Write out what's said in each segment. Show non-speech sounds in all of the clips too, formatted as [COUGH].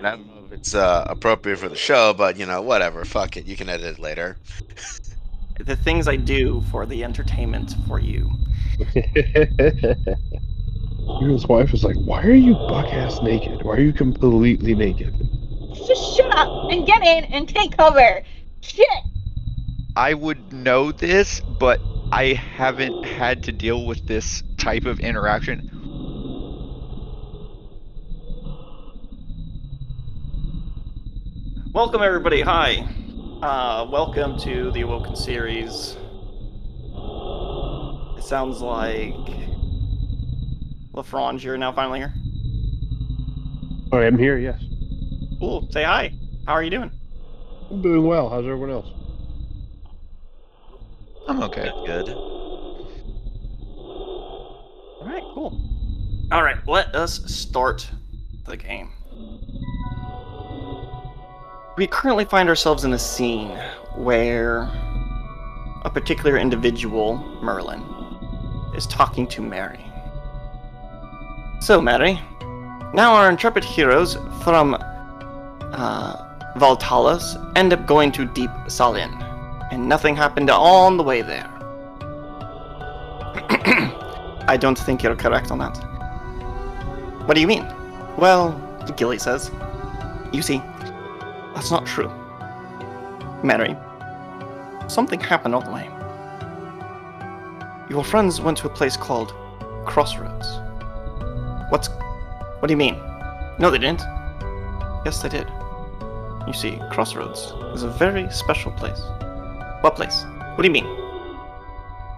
And I don't know if it's uh, appropriate for the show, but you know, whatever. Fuck it. You can edit it later. The things I do for the entertainment for you. [LAUGHS] His wife is like, "Why are you buck ass naked? Why are you completely naked?" Just shut up and get in and take cover. Shit. I would know this, but I haven't had to deal with this type of interaction. Welcome, everybody. Hi. Uh, welcome to the Awoken series. It sounds like LaFrange, you're now finally here. I am here. Yes, Cool. Say hi. How are you doing? I'm doing well. How's everyone else? I'm okay. Good. All right. Cool. All right. Let us start the game. We currently find ourselves in a scene where a particular individual, Merlin, is talking to Mary. So, Mary, now our intrepid heroes from uh, Valtalas end up going to Deep Salin, and nothing happened on the way there. [CLEARS THROAT] I don't think you're correct on that. What do you mean? Well, Gilly says. You see, that's not true. Mary, something happened on the way. Your friends went to a place called Crossroads. What's. What do you mean? No, they didn't. Yes, they did. You see, Crossroads is a very special place. What place? What do you mean?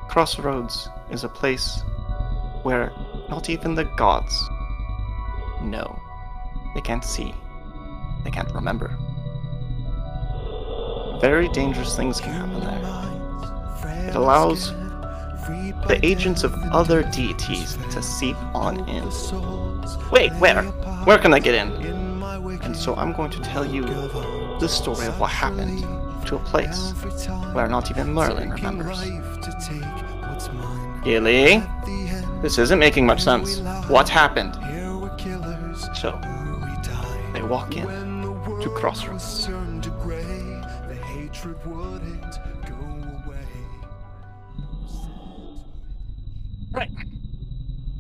Crossroads is a place where not even the gods know. They can't see. They can't remember. Very dangerous things can happen there. It allows the agents of other deities to seep on in. Wait, where? Where can I get in? And so I'm going to tell you the story of what happened to a place where not even Merlin remembers. Gilly, this isn't making much sense. What happened? So, they walk in to Crossroads. Right.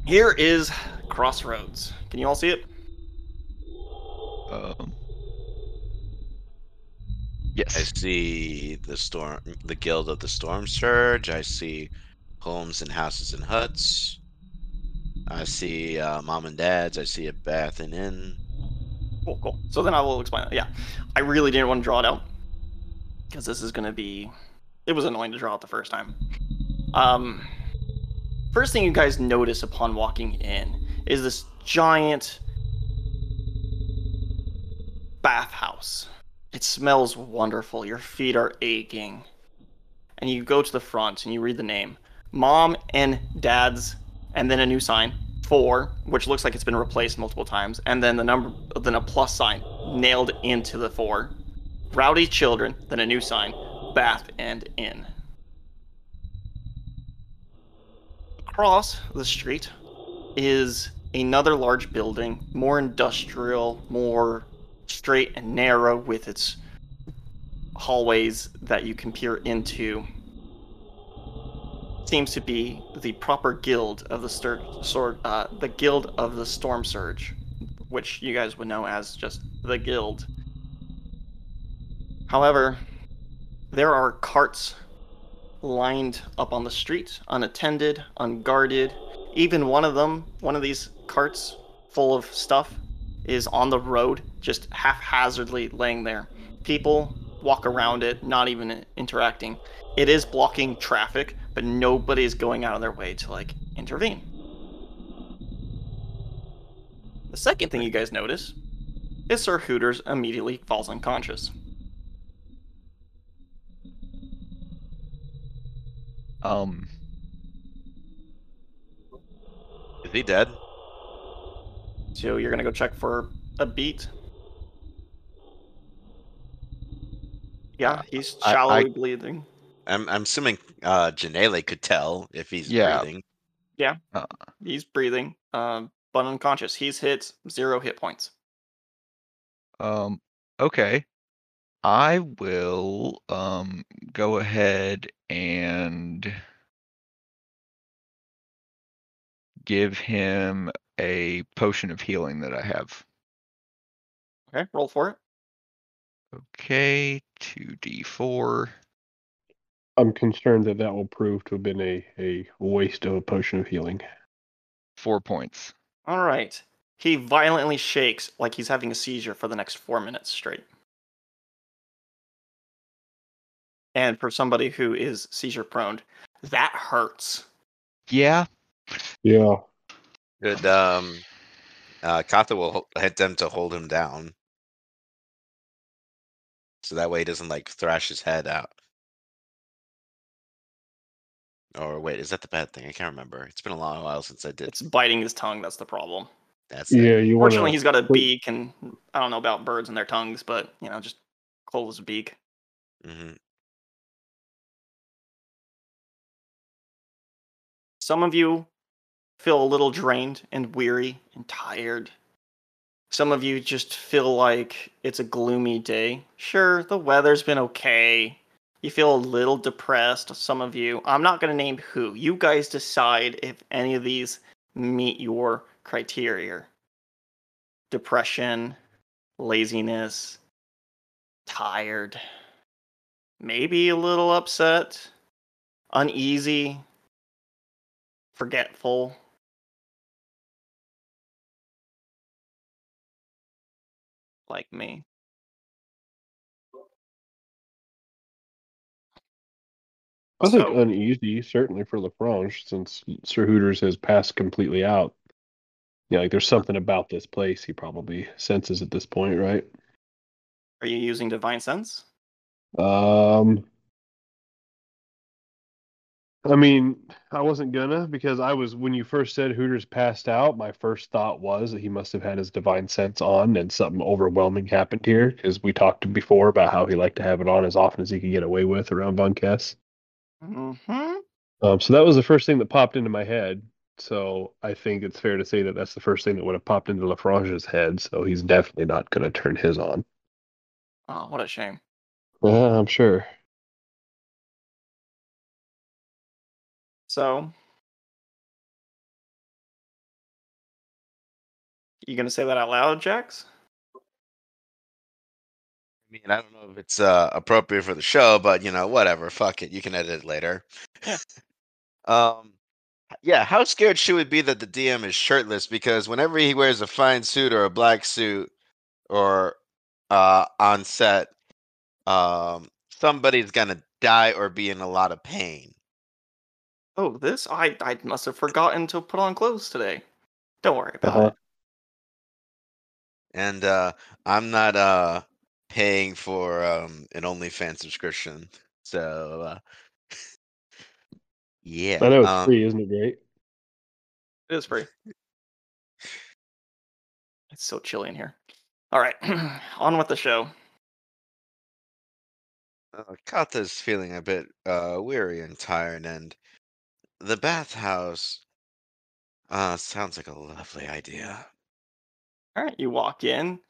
Here is Crossroads. Can you all see it? Um, Yes. I see the storm, the Guild of the Storm Surge. I see homes and houses and huts. I see uh, mom and dads. I see a bath and inn. Cool, cool. So then I will explain it. Yeah. I really didn't want to draw it out because this is going to be. It was annoying to draw it the first time. Um, first thing you guys notice upon walking in is this giant bathhouse. It smells wonderful. Your feet are aching. And you go to the front and you read the name Mom and Dad's, and then a new sign, four, which looks like it's been replaced multiple times, and then the number, then a plus sign nailed into the four. Rowdy children, then a new sign, bath and inn. Across the street is another large building, more industrial, more straight and narrow with its hallways that you can peer into. Seems to be the proper guild of the sword, uh, the guild of the storm surge, which you guys would know as just the guild. However, there are carts lined up on the street, unattended, unguarded. Even one of them, one of these carts full of stuff, is on the road, just haphazardly laying there. People walk around it, not even interacting. It is blocking traffic, but nobody is going out of their way to like intervene. The second thing you guys notice is Sir Hooters immediately falls unconscious. Um, Is he dead? So you're gonna go check for a beat. Yeah, he's I- I- shallowly bleeding. I'm I'm assuming uh Janelle could tell if he's Yeah. breathing. He's breathing, um, but unconscious. He's hit zero hit points. Um, okay. I will um go ahead and give him a potion of healing that I have. Okay, roll for it. Okay, 2d4. I'm concerned that that will prove to have been a, a waste of a potion of healing. Four points. All right. He violently shakes like he's having a seizure for the next four minutes straight. And for somebody who is seizure prone, that hurts. Yeah. Yeah. Good. Um, uh, Katha will ho- hit them to hold him down, so that way he doesn't like thrash his head out. Or wait, is that the bad thing? I can't remember. It's been a long while since I did. It's biting his tongue. That's the problem. That's it. Yeah, you wanna... he's got a beak, and I don't know about birds and their tongues, but you know, just close his beak. hmm Some of you feel a little drained and weary and tired. Some of you just feel like it's a gloomy day. Sure, the weather's been okay. You feel a little depressed, some of you. I'm not going to name who. You guys decide if any of these meet your criteria depression, laziness, tired, maybe a little upset, uneasy, forgetful. Like me. I think So- uneasy, certainly for Lafrange, since Sir Hooters has passed completely out. Yeah, like there's something about this place he probably senses at this point, right? Are you using divine sense? Um, I mean, I wasn't gonna because I was when you first said Hooters passed out. My first thought was that he must have had his divine sense on, and something overwhelming happened here. Because we talked before about how he liked to have it on as often as he could get away with around Von Kess. Mm-hmm. Um, so that was the first thing that popped into my head. So I think it's fair to say that that's the first thing that would have popped into Lafrange's head. So he's definitely not going to turn his on. Oh, what a shame. Yeah, I'm sure. So, you gonna say that out loud, Jax? I mean, I don't know if it's uh, appropriate for the show, but you know, whatever. Fuck it. You can edit it later. Yeah. [LAUGHS] um, yeah. How scared should we be that the DM is shirtless? Because whenever he wears a fine suit or a black suit, or uh, on set, um, somebody's gonna die or be in a lot of pain. Oh, this I I must have forgotten to put on clothes today. Don't worry about Uh-huh. it. And uh, I'm not uh paying for um an OnlyFans subscription, so uh, [LAUGHS] yeah. I know it's um, free, isn't it great? It is free. [LAUGHS] It's so chilly in here. All right, [CLEARS THROAT] on with the show. Uh, Katha's feeling a bit uh, weary and tired, and the bathhouse uh, sounds like a lovely idea. All right, you walk in,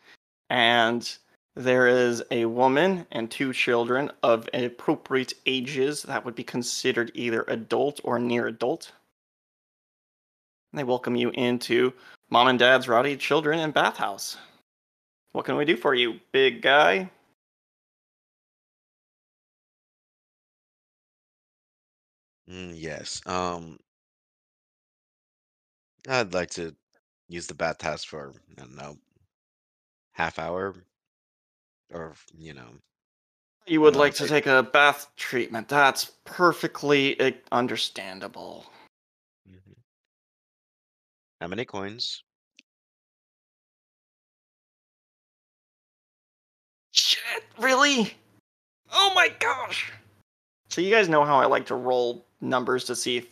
and there is a woman and two children of appropriate ages that would be considered either adult or near adult. And they welcome you into mom and dad's rowdy children and bathhouse. What can we do for you, big guy? Mm, yes. Um, I'd like to use the bathhouse for I don't know, half hour, or you know, You would like to take a bath treatment. That's perfectly uh, understandable. mhm. how many coins? Shit, really? Oh my gosh. So you guys know how I like to roll numbers to see if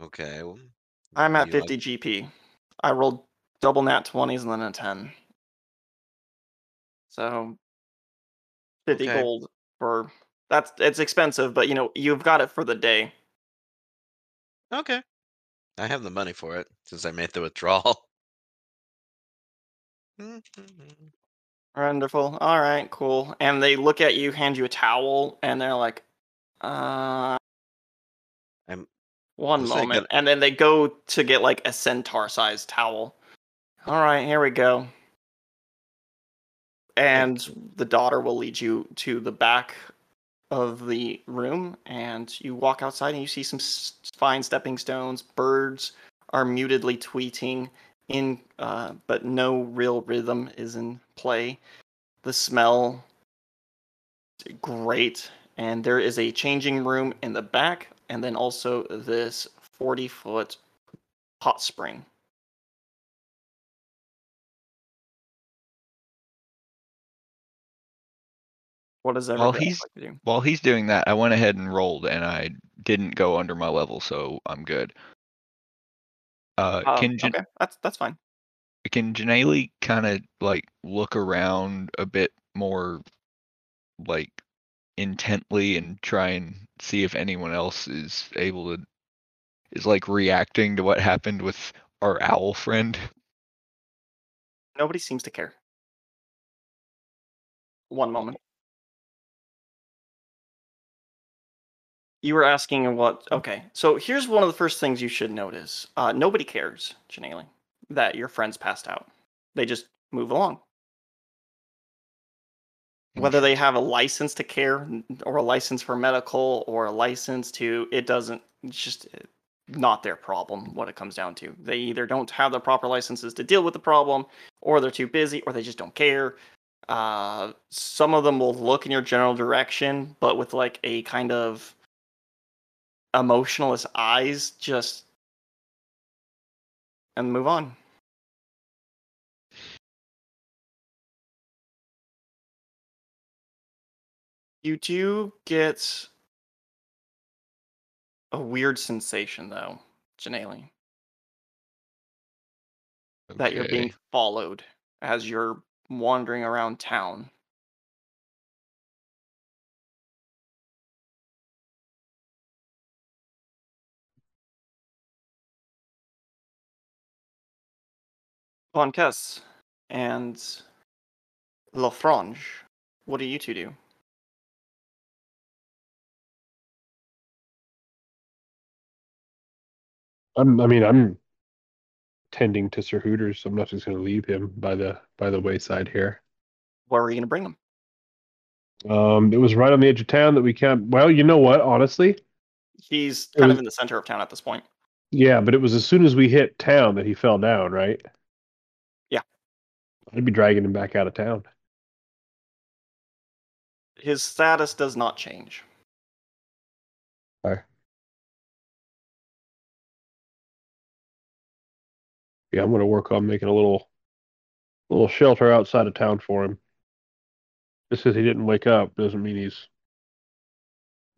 Okay. well, I'm at you like- 50 GP. I rolled double nat 20s and then a 10. So 50 Okay. gold for that's it's expensive, but you know, you've got it for the day. Okay. I have the money for it since I made the withdrawal. [LAUGHS] Mm-hmm. Wonderful. All right, cool. And they look at you, hand you a towel, and they're like, uh, I'm- one moment. And then they go to get like a centaur sized towel. All right, here we go. And the daughter will lead you to the back of the room, and you walk outside and you see some s- fine stepping stones. Birds are mutedly tweeting in, uh, but no real rhythm is in play. The smell, great, and there is a changing room in the back, and then also this forty foot hot spring. What does While he's- like to do? While he's doing that, I went ahead and rolled, and I didn't go under my level, so I'm good. Uh, Um, can Jan- okay, that's that's fine. can Janelle kind of like look around a bit more, like intently, and try and see if anyone else is able to is like reacting to what happened with our owl friend? Nobody seems to care. One moment. You were asking what? Okay, so here's one of the first things you should notice. Uh, nobody cares, Janelle, that your friends passed out. They just move along. Whether they have a license to care, or a license for medical, or a license to, it doesn't. It's just uh, not their problem. What it comes down to, they either don't have the proper licenses to deal with the problem, or they're too busy, or they just don't care. Uh, some of them will look in your general direction, but with like a kind of emotionless eyes, just and move on. You do get a weird sensation, though, Janelle, that you're being followed as you're wandering around town. Von Kess and Lafrange, what do you two do? I'm, I mean, I'm tending to Sir Hooters, so I'm not just going to leave him by the by the wayside here. Where are you going to bring them? Um, it was right on the edge of town that we can't. Well, you know what? Honestly, He's kind was- of in the center of town at this point. yeah, but it was as soon as we hit town that he fell down, right? Yeah. I'd be dragging him back out of town. His status does not change. All right. Yeah, I'm going to work on making a little little shelter outside of town for him. Just because he didn't wake up doesn't mean he's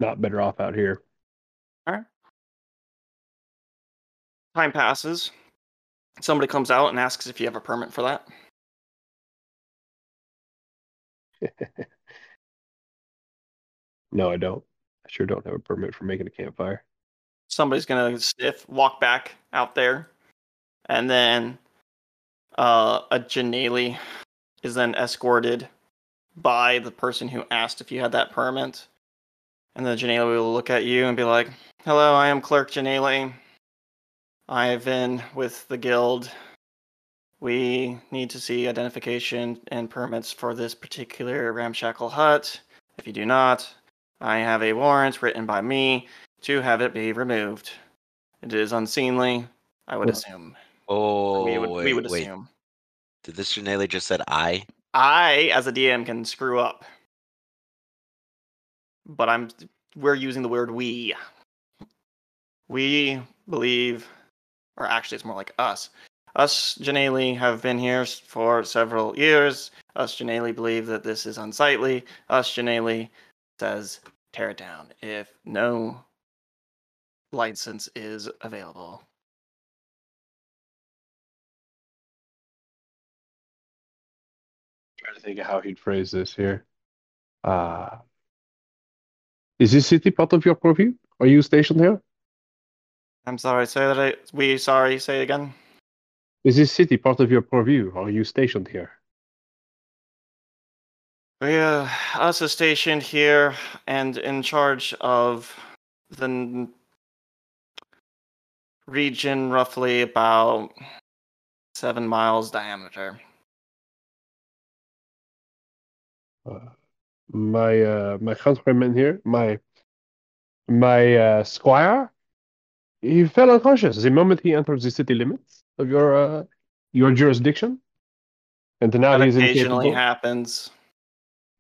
not better off out here. All right. Time passes. Somebody comes out and asks if you have a permit for that. [LAUGHS] No, I don't. I sure don't have a permit for making a campfire. Somebody's gonna sniff, walk back out there, and then uh, a Janelle is then escorted by the person who asked if you had that permit. And the Janelle will look at you and be like, "Hello, I am Clerk Janelle. I have been with the guild. We need to see identification and permits for this particular ramshackle hut. If you do not, I have a warrant written by me to have it be removed. It is unseemly, I would assume. Oh, we would, wait, we would wait. assume. Did this Janelle just said I? I, as a DM, can screw up. But I'm we're using the word we. We believe, or actually it's more like us. Us, Janelle, have been here for several years. Us, Janelle, believe that this is unsightly. Us, Janelle, says tear it down if no license is available. trying to think of how he'd phrase this here. Uh, is this city part of your purview? Are you stationed here? I'm sorry. Say that. I, we sorry. Say it again. Is this city part of your purview? Are you stationed here? We uh, are stationed here and in charge of the n- region, roughly about seven miles diameter. Uh, my uh, my countryman here, my my uh, squire, he fell unconscious the moment he entered the city limits of your uh, your jurisdiction, and now That he's occasionally incapable. happens.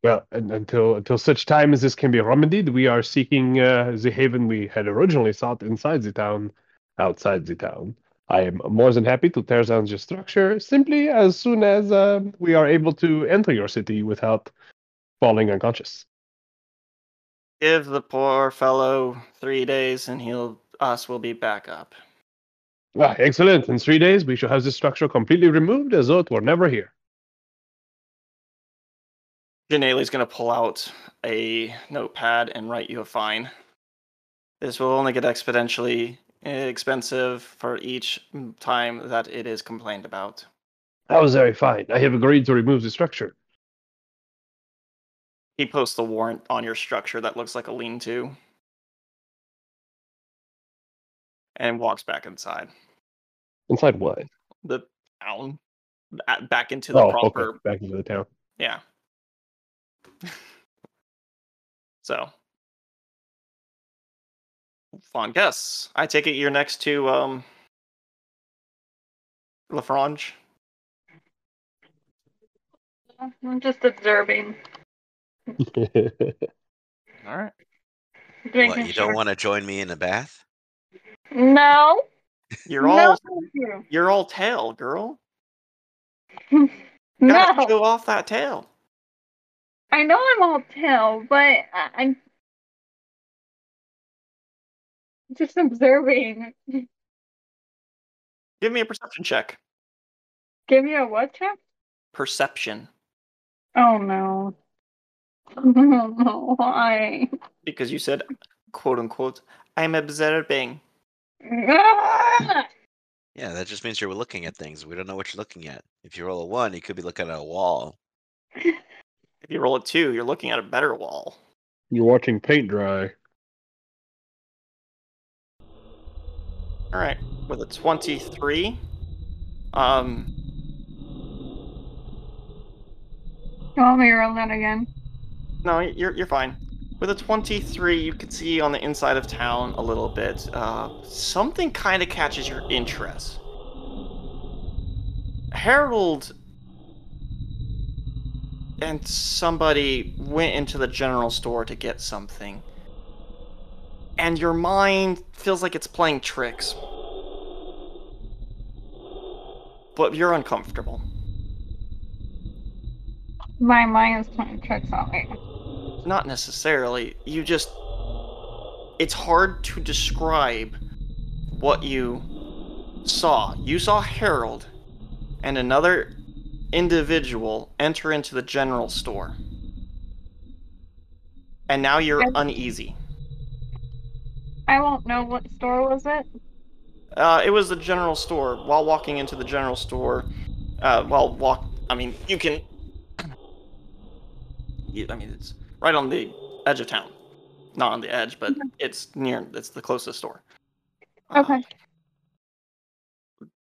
Well, and, until until such time as this can be remedied, we are seeking uh, the haven we had originally sought inside the town, outside the town. I am more than happy to tear down the structure simply as soon as uh, we are able to enter your city without falling unconscious. Give the poor fellow three days, and he'll us will be back up. Ah, excellent. In three days, we shall have this structure completely removed as though it were never here. Janelle's gonna pull out a notepad and write you a fine. This will only get exponentially expensive for each time that it is complained about. That was very fine. I have agreed to remove the structure. He posts the warrant on your structure that looks like a lean-to, and walks back inside Inside what? the town, back into the Oh, proper okay. Back into the town. Yeah. [LAUGHS] so, fun guess. I take it you're next to um, Lafrange. I'm just observing. [LAUGHS] All right. Making What, you sure. don't want to join me in a bath? No. You're all you. you're all tail, girl. [LAUGHS] No. Gotta show off that tail. I know I'm all tail, but I'm just observing. Give me a perception check. Give me a what check? Perception, Oh no. [LAUGHS] Why? because you said, quote unquote, I'm observing. Ah! [LAUGHS] Yeah, that just means you're looking at things. We don't know what you're looking at. If you roll a one, you could be looking at a wall. If you roll a two, you're looking at a better wall. You're watching paint dry. All right, with a 23, um, You want me to roll that again? No, you're you're fine. With a 23, you can see on the inside of town a little bit. Uh, something kind of catches your interest. Harold and somebody went into the general store to get something. And your mind feels like it's playing tricks. But you're uncomfortable. My mind is playing tricks on me. Not necessarily. You just. It's hard to describe what you saw. You saw Harold and another individual enter into the general store. And now you're I- uneasy. I won't know what store was it. Uh, it was the general store. While walking into the general store, uh, while walk, I mean, you can. [CLEARS THROAT] I mean, it's right on the edge of town. Not on the edge, but it's near. It's the closest store. Uh, Okay.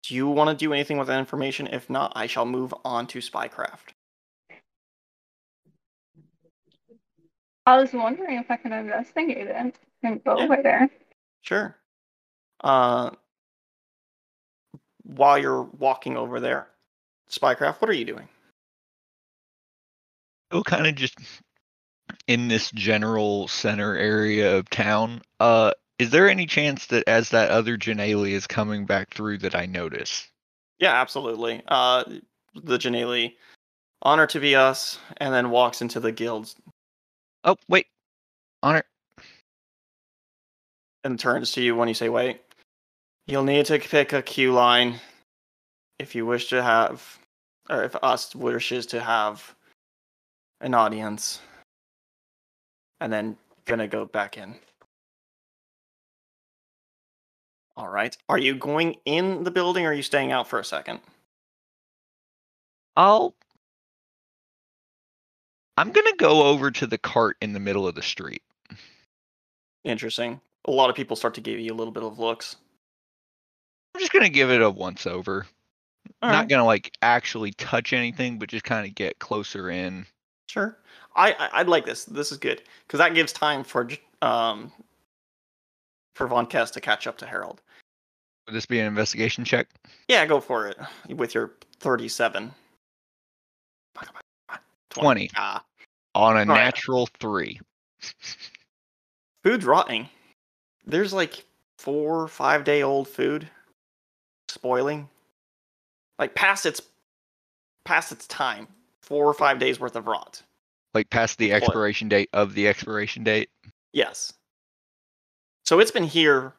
do you want to do anything with that information? If not, I shall move on to spycraft. I was wondering if I could investigate it and go Yeah. over there. Sure. Uh, while you're walking over there, spycraft, what are you doing? Oh, kind of just in this general center area of town. Uh, is there any chance that as that other Janelle is coming back through that I notice? Yeah, absolutely. Uh, the Janelle, honor to be us, and then walks into the guilds Oh, wait, honor. and turns to you when you say wait. You'll need to pick a queue line if you wish to have, or if us wishes to have an audience. And then gonna go back in. All right. Are you going in the building or are you staying out for a second? I'll. I'm gonna go over to the cart in the middle of the street. Interesting. A lot of people start to give you a little bit of looks. I'm just gonna give it a once over. All Not right. gonna like actually touch anything, but just kind of get closer in. Sure. I, I I'd like this. This is good because that gives time for um for Von Kess to catch up to Harold. Would this be an investigation check? Yeah, go for it with your thirty-seven. 20. Ah, On a right. natural three. [LAUGHS] food's rotting. There's like four, five day old food spoiling, like past its past its time. Four or five days worth of rot. Like past the expiration date of the expiration date. Yes. So it's been here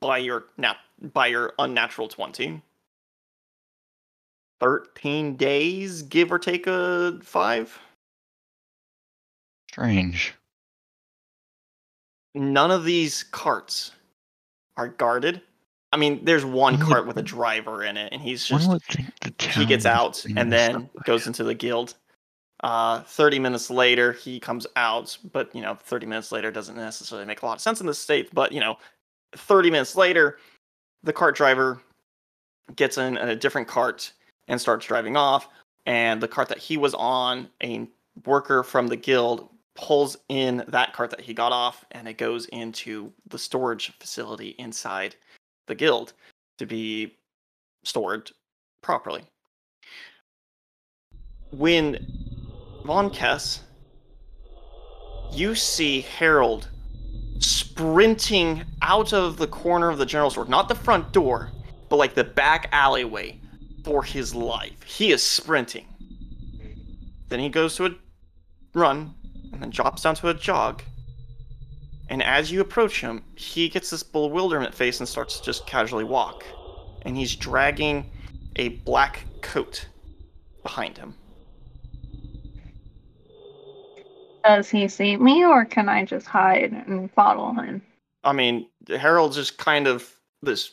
by your nat- by your unnatural 20. 13 days, give or take a 5. Strange. None of these carts are guarded. I mean, there's one cart with a driver in it and he's just would think the town he gets out and then goes into the guild. Uh, 30 minutes later, he comes out, but you know, 30 minutes later doesn't necessarily make a lot of sense in this state. But you know, 30 minutes later, the cart driver gets in a different cart and starts driving off. And the cart that he was on, a worker from the guild pulls in that cart that he got off, and it goes into the storage facility inside the guild to be stored properly. When Von Kess, you see Harold sprinting out of the corner of the general store, not the front door, but like the back alleyway for his life. He is sprinting. Then he goes to a run and then drops down to a jog. And as you approach him, he gets this bewilderment face and starts to just casually walk. And he's dragging a black coat behind him. Does he see me, or can I just hide and follow him? I mean, Harold's just kind of this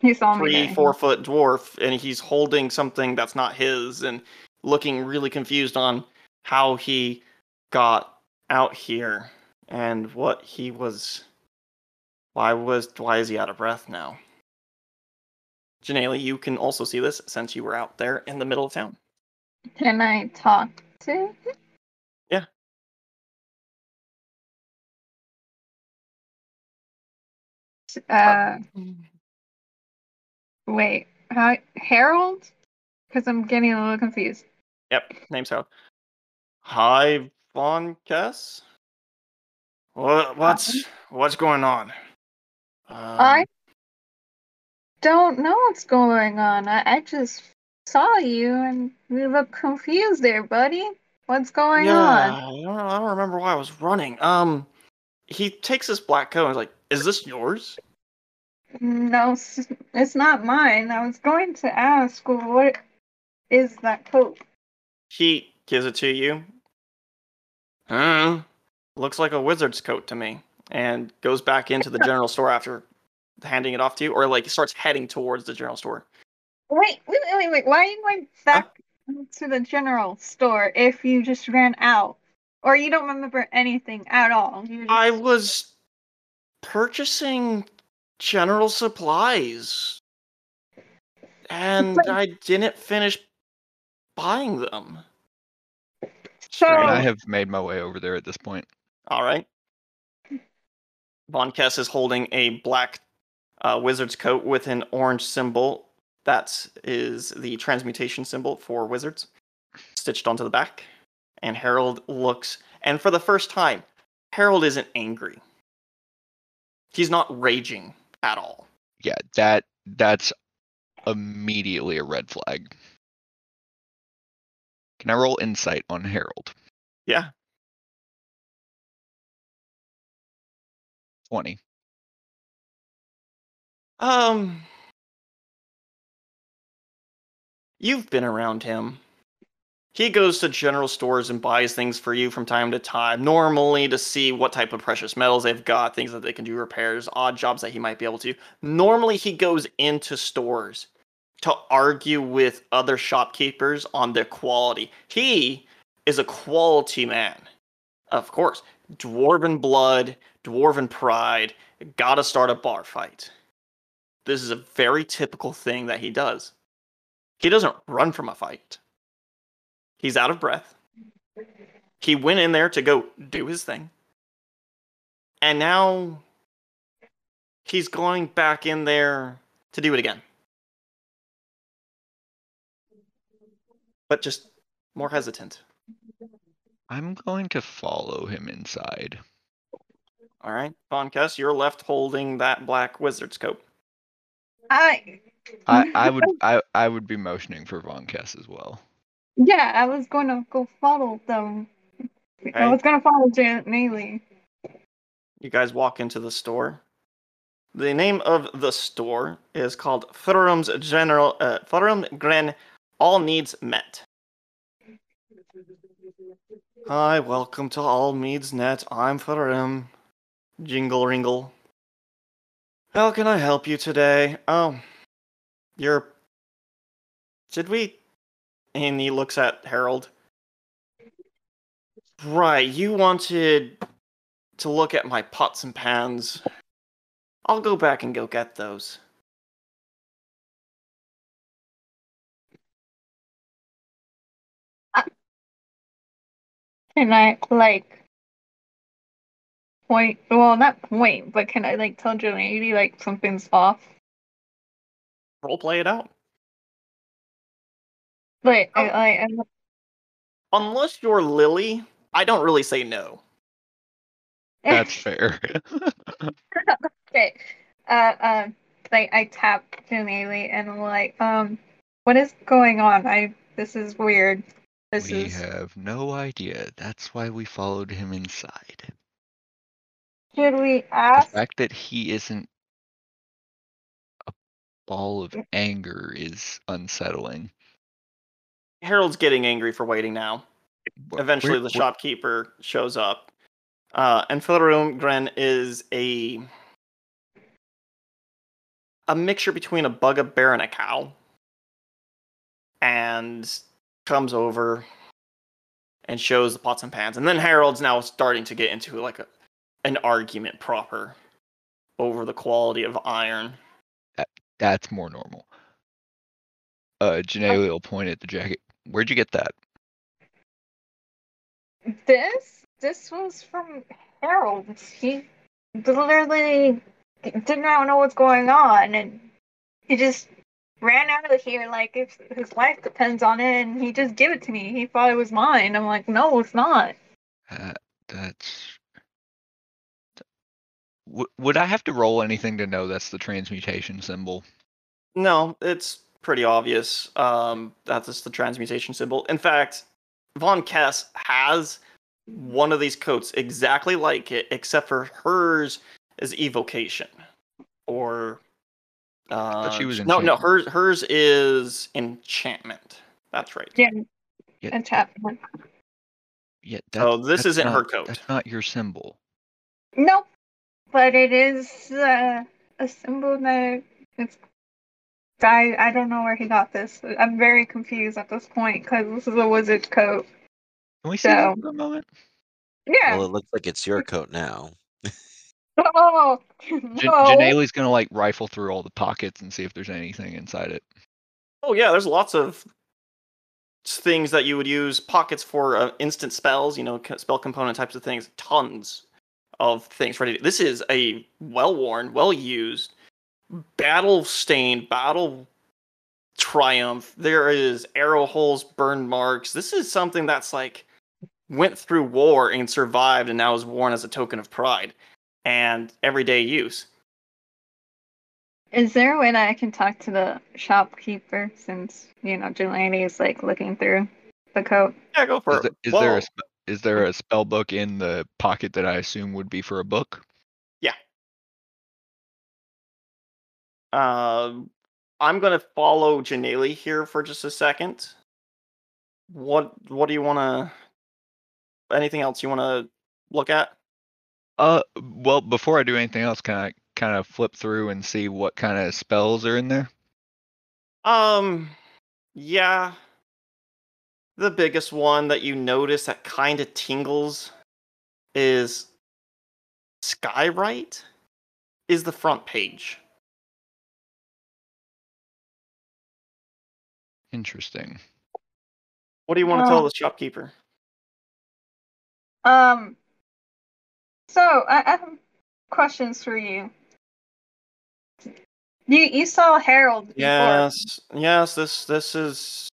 He saw me. three, getting four foot dwarf, and he's holding something that's not his and looking really confused on how he got out here and what he was. Why was why is he out of breath now? Janelle, you can also see this since you were out there in the middle of town. Can I talk to him? Uh, wait. How, Harold? Because I'm getting a little confused. Yep, name's Harold. Hi, Von Kess. What what's what's going on? Um, I don't know what's going on. I, I just saw you and you look confused there, buddy. What's going yeah, on? I don't, I don't remember why I was running. Um, he takes this black coat and is like, "Is this yours?" No, it's not mine. I was going to ask, what is that coat? He gives it to you. Hmm. Looks like a wizard's coat to me. And goes back into the general store after handing it off to you, or like starts heading towards the general store. Wait, wait, wait, wait, wait. Why are you going back to the general store if you just ran out? Or you don't remember anything at all? Just... I was purchasing general supplies. And But- I didn't finish buying them. So, And I have made my way over there at this point. All right. Von Kess is holding a black uh, wizard's coat with an orange symbol. That is the transmutation symbol for wizards, stitched onto the back. And Harold looks, and for the first time, Harold isn't angry. He's not raging at all. Yeah, that that's immediately a red flag. Can I roll insight on Harold? Yeah. 20. Um, you've been around him. He goes to general stores and buys things for you from time to time, normally to see what type of precious metals they've got, things that they can do repairs, odd jobs that he might be able to. Normally, he goes into stores to argue with other shopkeepers on their quality. He is a quality man. Of course, dwarven blood, dwarven pride, gotta start a bar fight. This is a very typical thing that he does. He doesn't run from a fight. He's out of breath. He went in there to go do his thing. And now he's going back in there to do it again. But just more hesitant. I'm going to follow him inside. All right, Von Kess, you're left holding that black wizard's coat. I. I, I [LAUGHS] would I, I would be motioning for Von Kess as well. Yeah, I was going to go follow them. I was going to follow Janet Maley. You guys walk into the store. The name of the store is called Florum's General uh, Florum Gren All Needs Met. Hi, welcome to All Needs Met. I'm Florum. Jingle ringle. How can I help you today? Oh, you're. Did we? And he looks at Harold. Right, you wanted to look at my pots and pans. I'll go back and go get those. Can I, like, point? Well, not point, but can I, like, tell Maley, like, something's off? Role play it out. Like, Oh. I, I, I'm Unless you're Lily, I don't really say no. [LAUGHS] That's fair. [LAUGHS] Okay. Uh, uh, like I tap Janelle and I'm like, um, what is going on? I this is weird. This we is have no idea. That's why we followed him inside. should we ask? The fact that he isn't a ball of anger is unsettling. Harold's getting angry for waiting now. Wh- Eventually, where- the wh- shopkeeper shows up. Uh, and Florum Gren is a a mixture between a bugbear and a cow. And comes over and shows the pots and pans. And then Harold's now starting to get into like a, an argument proper over the quality of iron. That, That's more normal. Uh, Janae will point at the jacket. Where'd you get that? This this was from Harold. He literally did not know what's going on, and he just ran out of here like if his life depends on it, and he just gave it to me. He thought it was mine. I'm like, no, it's not. Uh, that's. W- would I have to roll anything to know that's the transmutation symbol? No, it's pretty obvious. Um, that is just the transmutation symbol. In fact, Von Kess has one of these coats exactly like it, except for hers is evocation, or uh, thought she was no, no, hers hers is enchantment. That's right. Yeah, Yeah. that's happening. Yeah. Oh, this isn't her coat. That's not your symbol. Nope. But it is uh, a symbol that it's. I I don't know where he got this. I'm very confused at this point because this is a wizard's coat. Can we see that So- for a moment? Yeah. Well, it looks like it's your coat now. [LAUGHS] oh Jan- no. Janelle's gonna like rifle through all the pockets and see if there's anything inside it. Oh yeah, there's lots of things that you would use pockets for uh, instant spells, you know, spell component types of things. Tons of things ready. To, this is a well-worn, well-used, battle-stained, battle triumph. There is arrow holes, burn marks. This is something that's like went through war and survived, and now is worn as a token of pride and everyday use. Is there a way that I can talk to the shopkeeper since you know Jelani is like looking through the coat? Yeah, go for Is, it. there, is there a is there a spell book in the pocket that I assume would be for a book? Um, I'm gonna follow Janelle here for just a second. What What do you want to? Anything else you want to look at? Uh, well, before I do anything else, can I kind of flip through and see what kind of spells are in there? Um, yeah. The biggest one that you notice that kind of tingles is Skywrite is the front page. Interesting. What do you want to tell Oh. the shopkeeper? Um. So I, I have questions for you. You you saw Harold before. Yes, yes. This this is.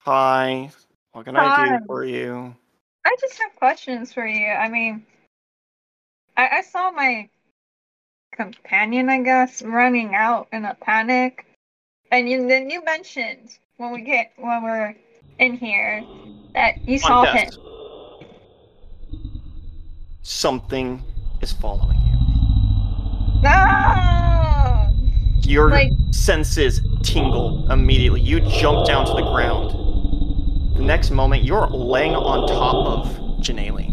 Hi. What can I do for you? I just have questions for you. I mean, I, I saw my companion, I guess, running out in a panic, and you, then you mentioned when we get when we're in here that you saw him. Something is following you. No! Your Like- senses tingle immediately. You jump down to the ground. The next moment, you're laying on top of Janelle.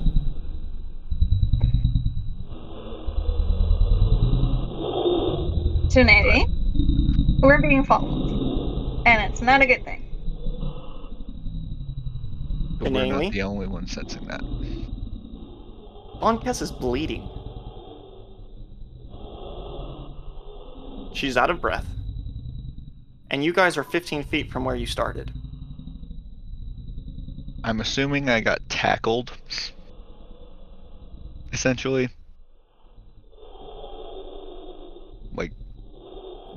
Tsunade, we're being followed, and it's not a good thing. But we're Innately. not the only one sensing that. Von Kess is bleeding. She's out of breath. And you guys are 15 feet from where you started. I'm assuming I got tackled. Essentially.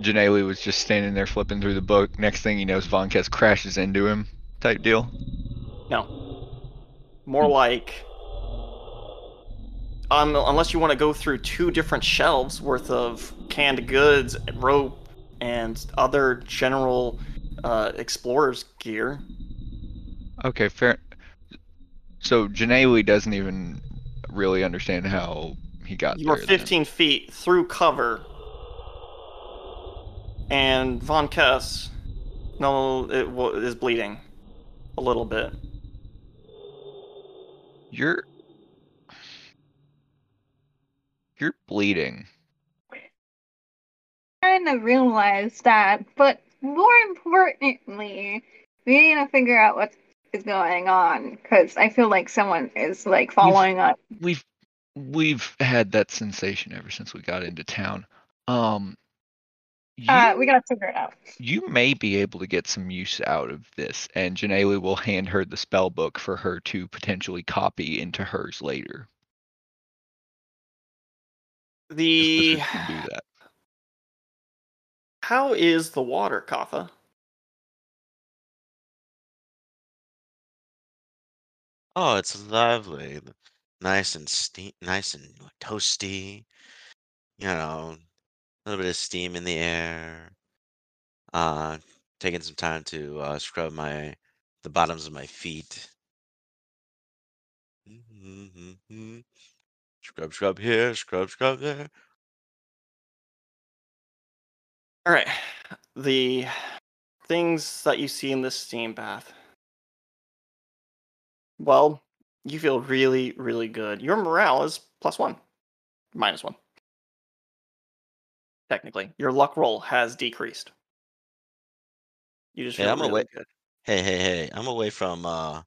Janelle was just standing there flipping through the book. Next thing he knows, Von Kess crashes into him, type deal. No. More like. Um, unless you want to go through two different shelves worth of canned goods, rope, and other general uh, explorer's gear. Okay, fair. So Janelle doesn't even really understand how he got You are there. then. 15 feet through cover. And Von Kess, no, it wa- is bleeding a little bit. You're you're bleeding. I kind of realized that, but more importantly, we need to figure out what is going on because I feel like someone is like following us. We've we've had that sensation ever since we got into town. Um, you, Uh, we gotta figure it out. you may be able to get some use out of this, and Janelle will hand her the spell book for her to potentially copy into hers later. The wish we could do that. how is the water, Katha? Oh, it's lovely. Nice and steam, nice and toasty. You know, a little bit of steam in the air. Uh, taking some time to uh, scrub my the bottoms of my feet. Mm-hmm. Scrub, scrub here, scrub, scrub there. All right, the things that you see in this steam bath. Well, you feel really, really good. Your morale is plus one, minus one. Technically, your luck roll has decreased. You just feel I'm really away- good. Hey, hey, hey! I'm away from uh,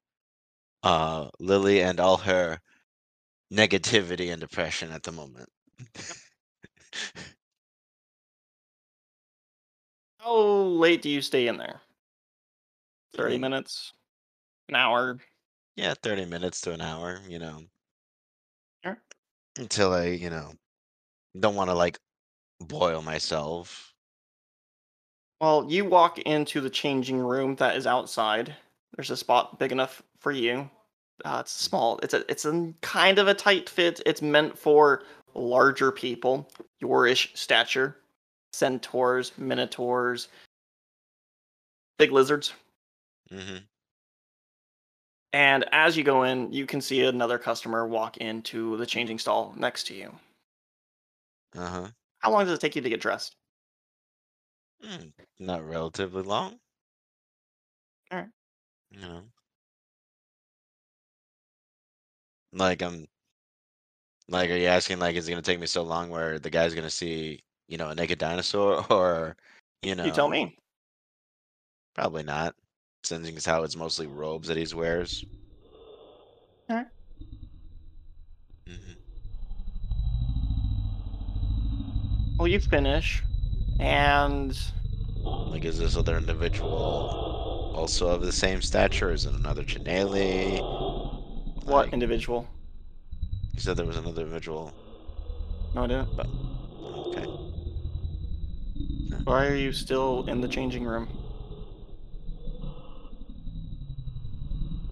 uh, Lily and all her negativity and depression at the moment. [LAUGHS] How late do you stay in there? 30 Mm, minutes? An hour? Yeah, 30 minutes to an hour, you know. Sure. Until I, you know, don't want to like boil myself. Well, you walk into the changing room that is outside. There's a spot big enough for you. Uh, it's small. It's a it's a kind of a tight fit. It's meant for larger people, yourish stature, centaurs, minotaurs, big lizards. hmm And as you go in, you can see another customer walk into the changing stall next to you. Uh-huh. How long does it take you to get dressed? Mm, not relatively long. All right. You know, like I'm like, are you asking like, is it gonna take me so long where the guy's gonna see, you know, a naked dinosaur, [LAUGHS] or you know, You tell me. probably not. Since it's how it's mostly robes that he wears. Alright. hmm Well, you finish, and Like, is this other individual also of the same stature? Is it another Chineli? what Like, individual? you said there was another individual. No, I didn't. Okay. Why are you still in the changing room?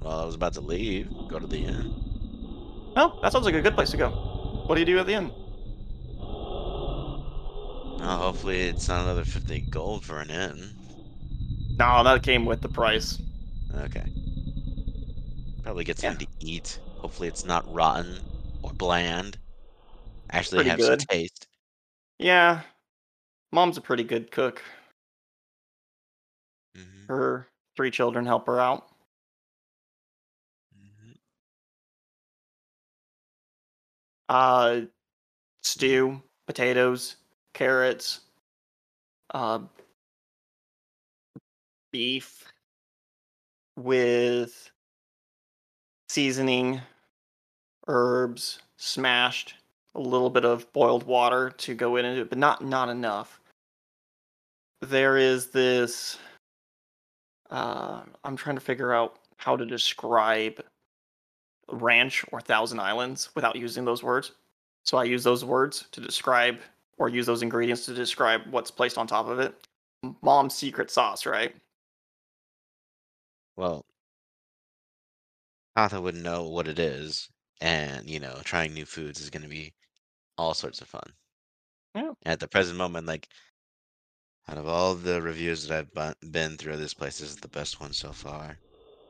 Well, I was about to leave, go to the inn. Oh, that sounds like a good place to go. What do you do at the end? Oh, hopefully it's not another 50 gold for an inn. No, that came with the price. Okay. Probably get Yeah. something to eat. Hopefully it's not rotten or bland. Actually Pretty have good. some taste. Yeah, mom's a pretty good cook. hmm Her three children help her out. hmm Uh, stew, potatoes, carrots, uh, beef with seasoning, herbs, smashed, a little bit of boiled water to go in into it, but not not enough. There is this. Uh, I'm trying to figure out how to describe ranch or thousand islands without using those words. So I use those words to describe or use those ingredients to describe what's placed on top of it. Mom's secret sauce, right? Well, Katha wouldn't know what it is, and you know, trying new foods is going to be all sorts of fun. Yeah. At the present moment, like out of all the reviews that I've been through, this place is the best one so far.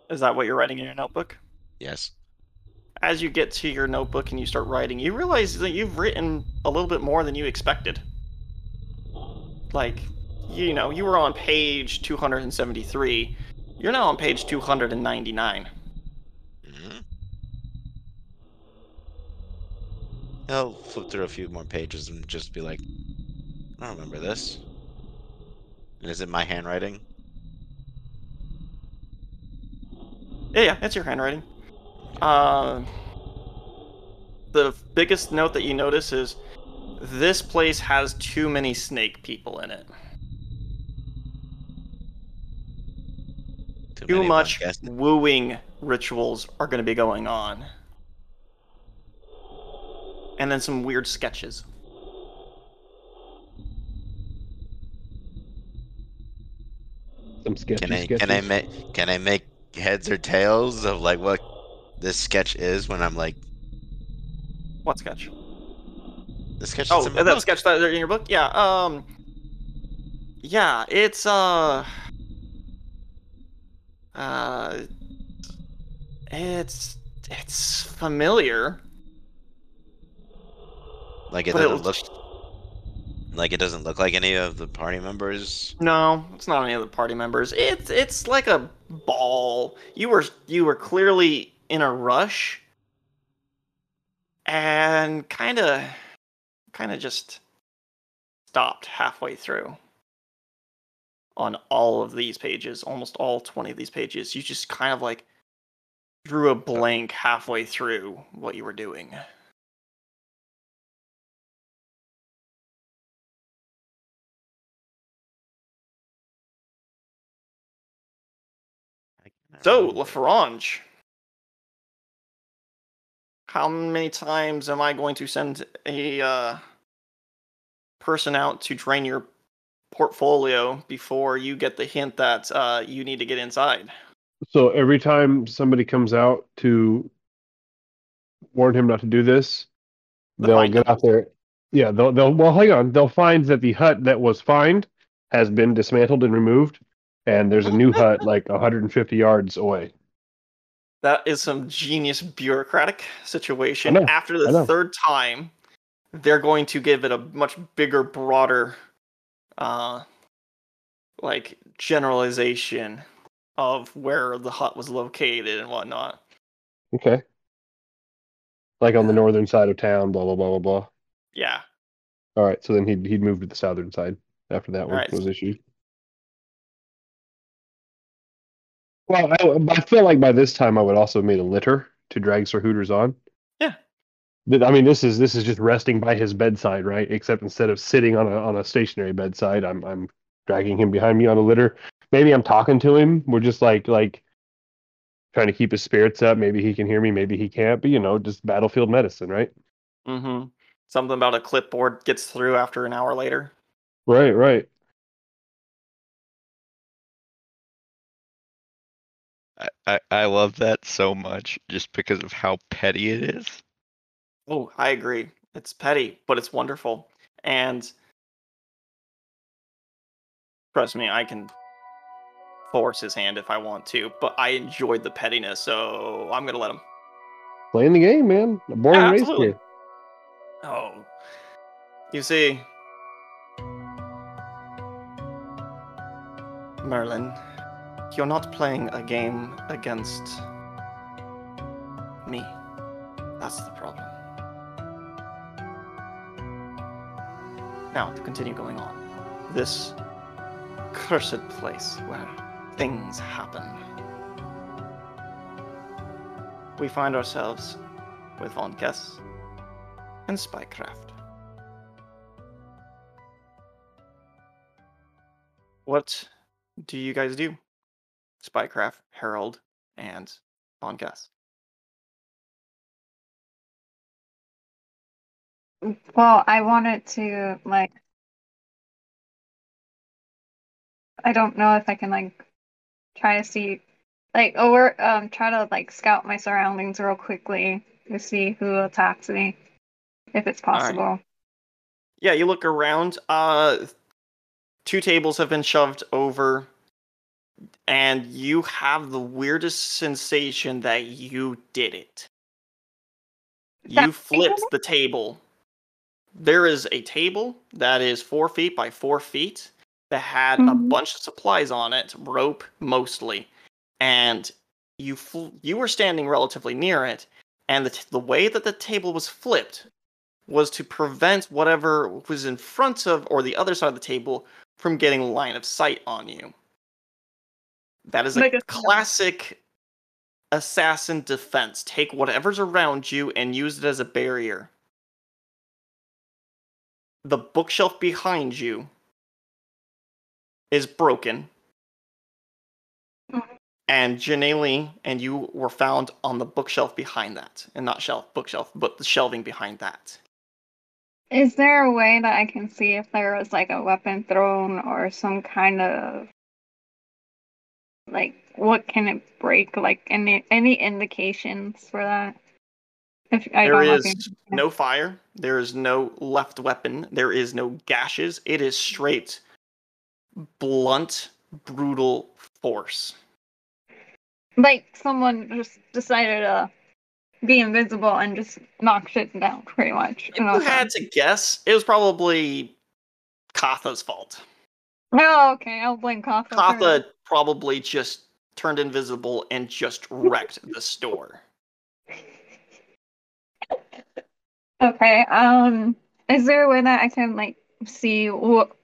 Is that what you're writing in your notebook? Yes. As you get to your notebook and you start writing, you realize that you've written a little bit more than you expected. Like, you know, you were on page 273. You're now on page 299. hmm I'll flip through a few more pages and just be like, I don't remember this. And is it my handwriting? Yeah, yeah, it's your handwriting. Uh, the biggest note that you notice is this place has too many snake people in it. Too Too much guessing. wooing rituals are going to be going on. And then some weird sketches. Some sketchy Can I sketches. can I make can I make heads or tails of like what this sketch is when I'm like What sketch? the sketch Oh, that book? sketch that in your book? Yeah. Um. Yeah, it's uh. Uh. It's it's familiar. Like it but it doesn't look like it doesn't look like any of the party members. No, it's not any of the party members. It's it's like a ball. You were you were clearly in a rush, and kind of kind of just stopped halfway through. On all of these pages, almost all twenty of these pages, you just kind of like drew a blank halfway through what you were doing. So. LaFrange, how many times am I going to send a uh, person out to drain your portfolio before you get the hint that uh, you need to get inside? So every time somebody comes out to warn him not to do this, The they'll get out there. Yeah, they'll they'll well hang on. They'll find that the hut that was fined has been dismantled and removed, and there's a new hut like 150 yards away. That is some genius bureaucratic situation. After the third time, they're going to give it a much bigger, broader, uh, like generalization of where the hut was located and whatnot. Okay. Like on the northern side of town, blah blah blah blah blah. Yeah. All right, so then he'd he'd move to the southern side after that one Alright. was issued. Well, I, I feel like by this time I would also have made a litter to drag Sir Hooters on. Yeah. I mean, this is this is just resting by his bedside, right? Except instead of sitting on a on a stationary bedside, I'm I'm dragging him behind me on a litter. Maybe I'm talking to him. We're just like like trying to keep his spirits up. Maybe he can hear me, maybe he can't. But you know, just battlefield medicine, right? Mm-hmm. Something about a clipboard gets through after an hour later. Right, right. I, I, I love that so much just because of how petty it is. Oh, I agree. It's petty, but it's wonderful. And trust me, I can force his hand if I want to, but I enjoyed the pettiness, so I'm gonna let him. Playing the game, man. Born Yeah, and raised here. Oh. You see, Merlin, you're not playing a game against me. That's the problem. Now, to continue going on. This cursed place where things happen. We find ourselves with Von Kess and Spycraft. What do you guys do? Spycraft, Harold, and Von Kess. Well, I wanted to like I don't know if I can like try to see like or um try to like scout my surroundings real quickly to see who attacks me if it's right. possible. Yeah, you look around. Uh, two tables have been shoved over, and you have the weirdest sensation that you did it. You flipped the table. There is a table that is four feet by four feet that had a Mhm. bunch of supplies on it, rope mostly, and you fl- you were standing relatively near it, and the t- the way that the table was flipped was to prevent whatever was in front of or the other side of the table from getting line of sight on you. That is a classic assassin defense. Take whatever's around you and use it as a barrier. The bookshelf behind you is broken. Mhm. And Janelle and you were found on the bookshelf behind that. And not shelf, bookshelf, but the shelving behind that. Is there a way that I can see if there was like a weapon thrown or some kind of like what can it break? Like any any indications for that? If I There know is no fire. There is no left weapon. There is no gashes. It is straight, blunt, brutal force. like someone just decided to be invisible and just knock shit down pretty much. If you had to guess, it was probably Katha's fault. Oh, okay, I'll blame Katha. Katha probably just turned invisible and just wrecked the store. Okay, um is there a way that I can like see what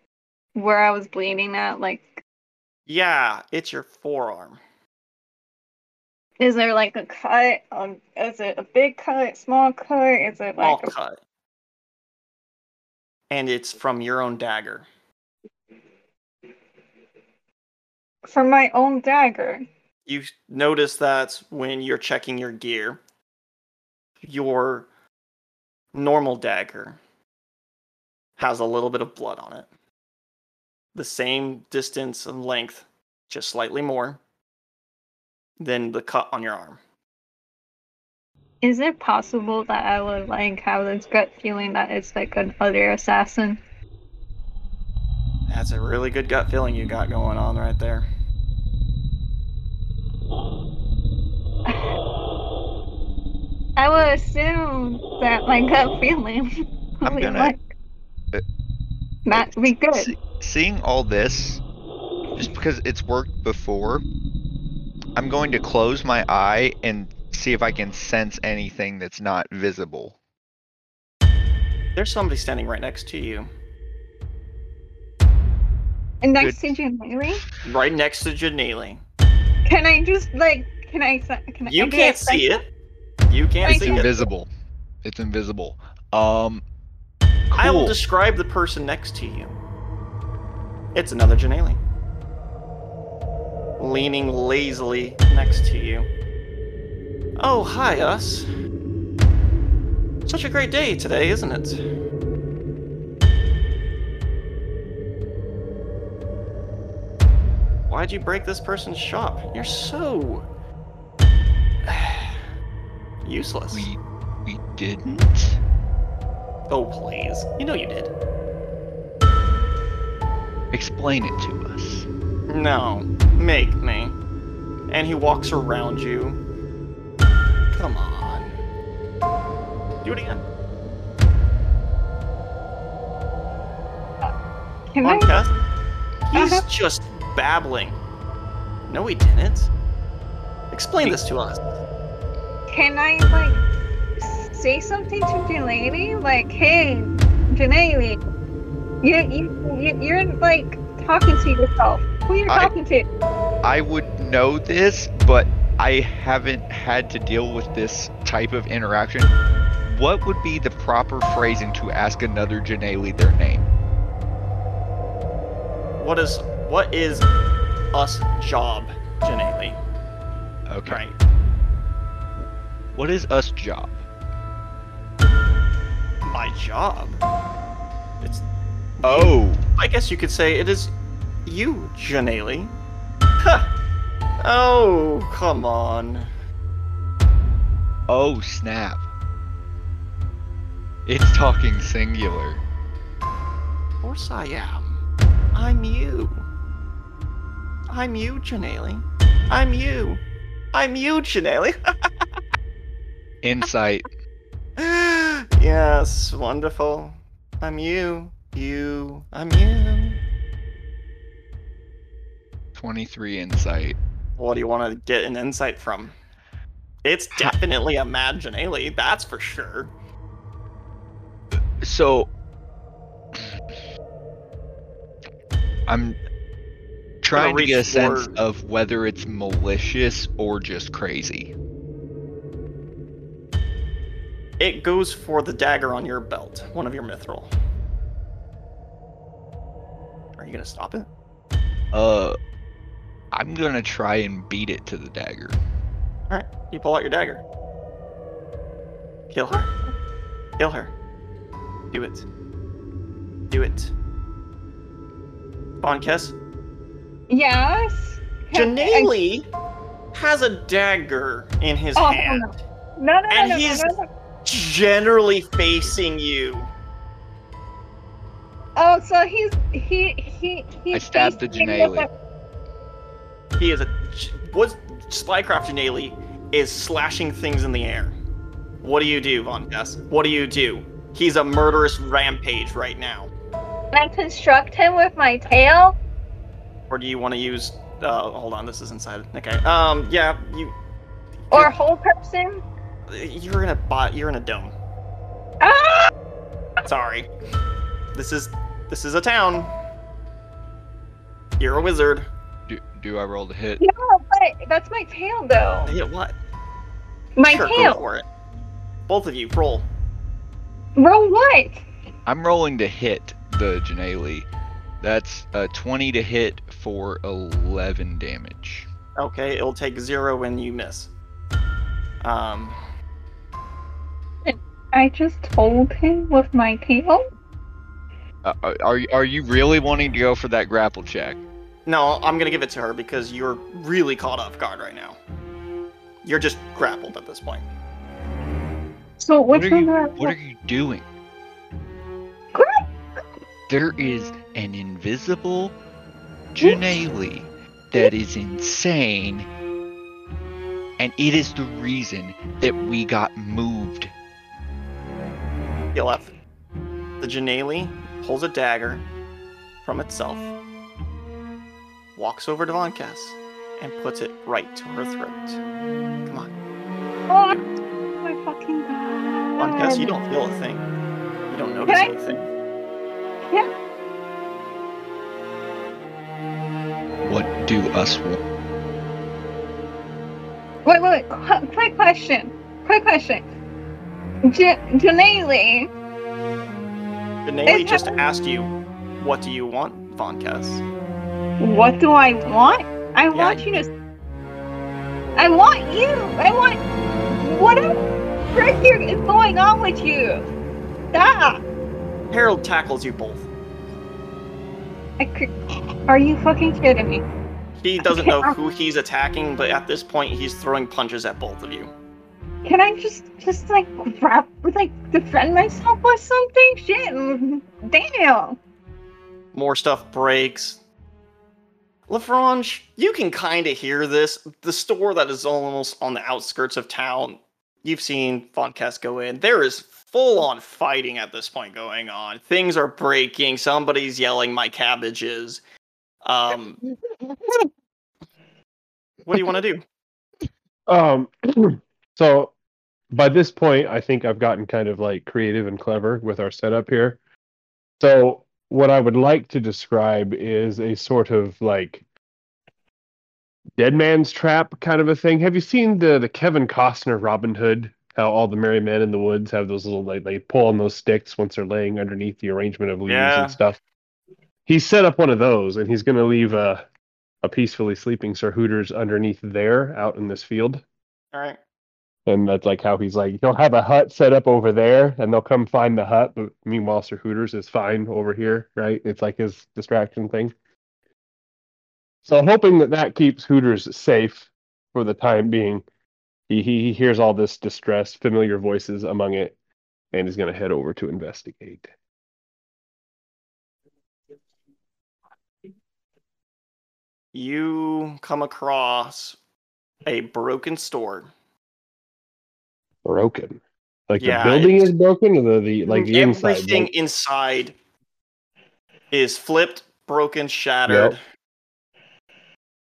where I was bleeding at? Like Yeah, it's your forearm. is there like a cut? Um is it a big cut, small cut? Is it like a cut. And it's from your own dagger. From my own dagger? you notice that when you're checking your gear, your normal dagger has a little bit of blood on it. The same distance and length, just slightly more than the cut on your arm. Is it possible that I would like have this gut feeling that it's like another assassin? That's a really good gut feeling you got going on right there. I would assume that my gut feeling I'm would gonna- like uh, not be good. See- seeing all this, just because it's worked before, I'm going to close my eye and see if I can sense anything that's not visible. There's somebody standing right next to you. And next to Janelli, Right next to Janelle. can I just like can I can I? You I can't a see sense- it. You can't I It's see it. invisible. It's invisible. Um. I will describe the person next to you. It's another Janelle. Leaning lazily next to you. Oh, hi, us. Such a great day today, isn't it? Why'd you break this person's shop? You're so. [SIGHS] useless. We we didn't. Oh, please. You know you did. Explain it to us. No, make me. And he walks around you. Come on. Do it again. Can Come on, I? Keth. He's Uh-huh. just babbling. No, we didn't. Explain this to us. Can I like say something to Janelli? Like, hey, Janelli, you you you- you're like talking to yourself. Who are you I- talking to? I would know this, but I haven't had to deal with this type of interaction. What would be the proper phrasing to ask another Janelle their name? What is what is us job, Janelle? Okay. Right. What is us job? My job. It's Oh, I guess you could say it is you, Janelle. Huh. Oh, come on. oh snap. It's talking singular. Of course I am. I'm you. I'm you, Janelle. I'm you. I'm you, Janelle. [LAUGHS] Insight. [GASPS] yes, wonderful. I'm you. You. I'm you. 23 insight. What do you want to get an insight from? It's definitely a mad Janelle, that's for sure. So I'm trying to get a sense for- of whether it's malicious or just crazy. It goes for the dagger on your belt, one of your mithril. Are you gonna stop it? Uh I'm gonna try and beat it to the dagger. Alright, you pull out your dagger. Kill her. Kill her. Do it. Do it. Von Kess. Yes. Can- Janelle has a dagger in his Oh, hand, No, no, no, and no, no, he's- no, no. generally facing you. Oh, so he's he he he. I stabbed the Janelle. He is a what Spycraft Janelle is slashing things in the air. What do you do, Von Kess? What do you do? He's a murderous rampage right now. Can I construct him with my tail? Or do you want to use? Uh, hold on, this is inside. Okay. Um. Yeah. You. Or whole person? You're in a bot. You're in a dome. Ah! Sorry. This is this is a town. You're a wizard. Do, do I roll the hit? No, but that's my tail though. Yeah. What? My sure, Go tail. for it. Both of you, roll. Roll what? I'm rolling to hit the Janelle. That's a 20 to hit for 11 damage. Okay, it'll take zero when you miss. Um. I just told him with my tail. Uh, are- are you- are you really wanting to go for that grapple check? No, I'm gonna give it to her because you're really caught off guard right now. You're just grappled at this point. So What are you, one? do I- what are you doing? Gra- There is an invisible Janelle that is insane, and it is the reason that we got moved. You left. The Janelle pulls a dagger from itself, walks over to Von Kess, and puts it right to her throat. Come on. Oh my fucking god. Von Kess, you don't feel a thing. You don't notice I- anything. What do us want? Wait, wait, wait. Qu- quick question. Quick question. J- Janae Benali just happened- asked you, what do you want, Von Kess? what do I want? I Yeah. want you to. I want you. I want. Whatever frick here is going on with you. Stop. Harold tackles you both. I could, are you fucking kidding me? He doesn't know who he's attacking, but at this point, he's throwing punches at both of you. Can I just, just like grab, like defend myself or something? Shit. Damn. More stuff breaks. Lafrange, you can kind of hear this. The store that is almost on the outskirts of town, you've seen Von Kess go in. There is full on fighting at this point going on. Things are breaking. Somebody's yelling, My cabbages. Um, [LAUGHS] what do you want to do? Um, [CLEARS THROAT] so by this point, I think I've gotten kind of like creative and clever with our setup here. So what I would like to describe is a sort of like dead man's trap kind of a thing. Have you seen the the Kevin Costner Robin Hood? How all the merry men in the woods have those little like they pull on those sticks once they're laying underneath the arrangement of leaves Yeah. and stuff. He's set up one of those, and he's going to leave a a peacefully sleeping Sir Hooters underneath there, out in this field. All right. And that's like how he's like, he'll have a hut set up over there, and they'll come find the hut. But meanwhile, Sir Hooters is fine over here, right? It's like his distraction thing. So I'm hoping that that keeps Hooters safe for the time being. He he, he hears all this distress, familiar voices among it, and he's going to head over to investigate. You come across a broken store. Broken, like Yeah, the building is broken, or the, the mm, like the inside. Everything like- inside is flipped, broken, shattered.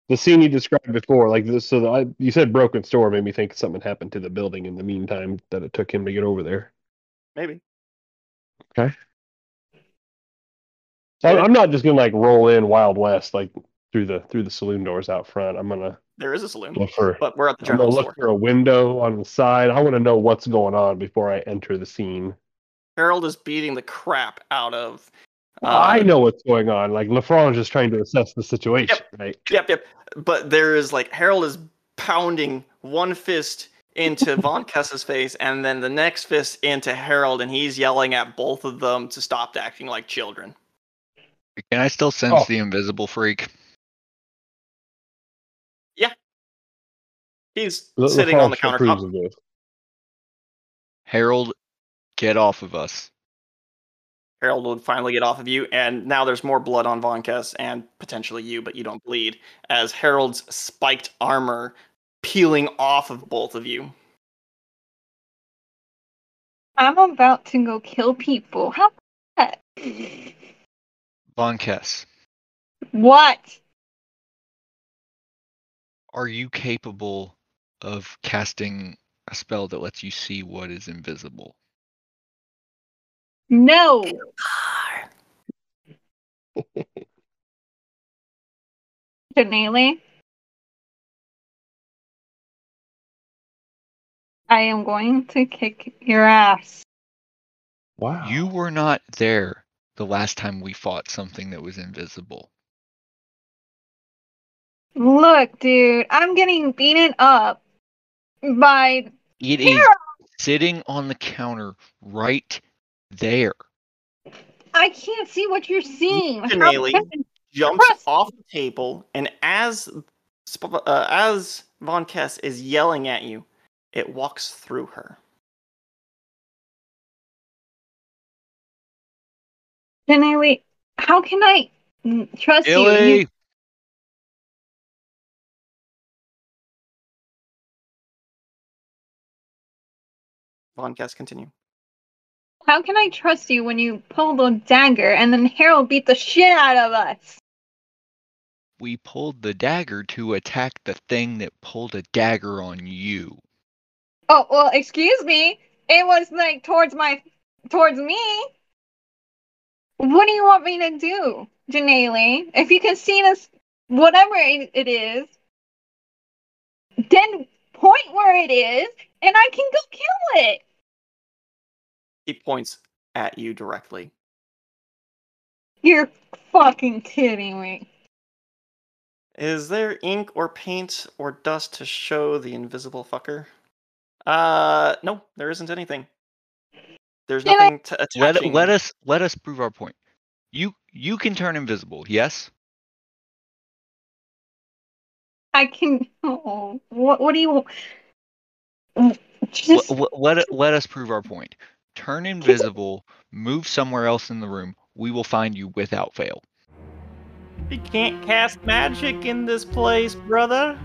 the scene you described before, like this. So the, I, you said broken store made me think something happened to the building in the meantime that it took him to get over there. Maybe. I, I'm not just gonna like roll in Wild West like through the through the saloon doors out front. I'm gonna There is a saloon, look for but we're at the I'm gonna look store. for a window on the side. I want to know what's going on before I enter the scene. Harold is beating the crap out of. uh, I know what's going on. Like Lafrange is trying to assess the situation, right? Yep, yep. But there is like Harold is pounding one fist into [LAUGHS] Von Kess's face and then the next fist into Harold, and he's yelling at both of them to stop acting like children. Can I still sense Oh. the invisible freak? He's La- sitting on the countertop. of this. Harold, get off of us. Harold would finally get off of you, and now there's more blood on Von Kess and potentially you, but you don't bleed, as Harold's spiked armor peeling off of both of you. I'm about to go kill people. How about that? Von Kess, What? are you capable of casting a spell that lets you see what is invisible? No. Janelle. I am going to kick your ass. Wow. You were not there the last time we fought something that was invisible. Look, dude, I'm getting beaten up by. It is Harold. sitting on the counter right there. I can't see what you're seeing. How Janelle. can- Jumps Trust- off the table, and as Sp- uh, as Von Kess is yelling at you, it walks through her. Janelle, how can I mm, trust you? You? Von Kess, continue. How can I trust you when you pull the dagger and then Harold beat the shit out of us? we pulled the dagger to attack the thing that pulled a dagger on you. Oh well, excuse me. It was like towards my, towards me. What do you want me to do, Janelle? If you can see this, whatever it, it is, then point where it is, and I can go kill it. He points at you directly. You're fucking kidding me. Is there ink or paint or dust to show the invisible fucker? Uh, no, there isn't anything. There's Can I- nothing to Let attaching. let us let us prove our point. You you can turn invisible, yes? I can. Oh, what? What do you? L- Just l- let let us prove our point. Turn invisible, move somewhere else in the room. We will find you without fail. You can't cast magic in this place, brother.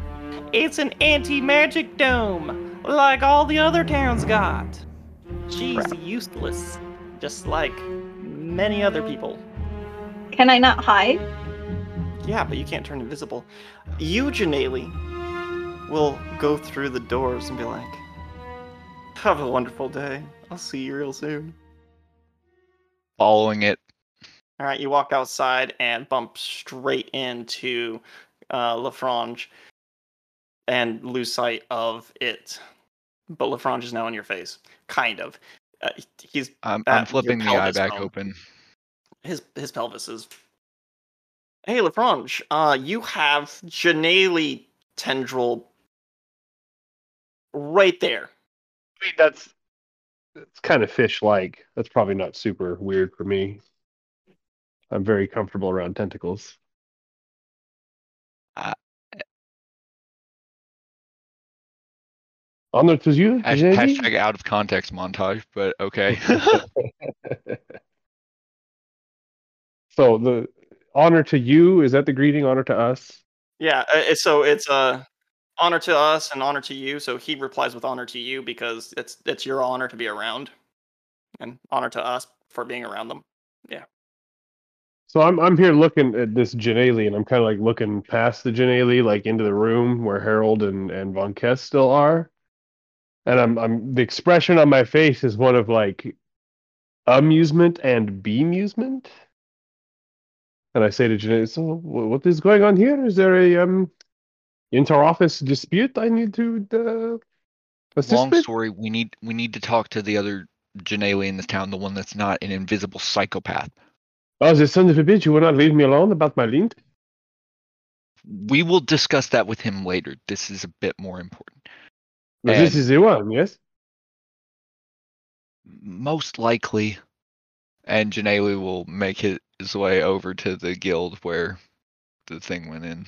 It's an anti-magic dome, like all the other towns got. She's useless, just like many other people. can I not hide? Yeah, but you can't turn invisible. You, Janelle, will go through the doors and be like, Have a wonderful day. I'll see you real soon. Following it, All right, you walk outside and bump straight into uh, Lafrange and lose sight of it. But Lafrange is now in your face, kind of. Uh, he's I'm, I'm flipping the eye back bone. open. his his pelvis is. Hey, Lafrange, uh, you have Janelle tendril right there. I mean, that's it's kind of fish-like. That's probably not super weird for me. I'm very comfortable around tentacles. Uh, Honor to you, Hash, Jenny. hashtag out of context montage, but okay. [LAUGHS] so the honor to you is that the greeting? Honor to us. Yeah, uh, so it's uh, honor to us and honor to you. So he replies with honor to you because it's it's your honor to be around, and honor to us for being around them. Yeah. So I'm I'm here looking at this Janelle, and I'm kind of like looking past the Janelle, like into the room where Harold and and Von Kess still are, and I'm I'm the expression on my face is one of like amusement and bemusement. And I say to Janelle, "So what is going on here? Is there a um inter-office dispute I need to uh, assist Long with?" story. We need we need to talk to the other Janelle in this town, the one that's not an invisible psychopath. Oh, the son of a bitch! You will not leave me alone about my lint. We will discuss that with him later. This is a bit more important. But this is the one, yes. Most likely, and Janelle will make his way over to the guild where the thing went in.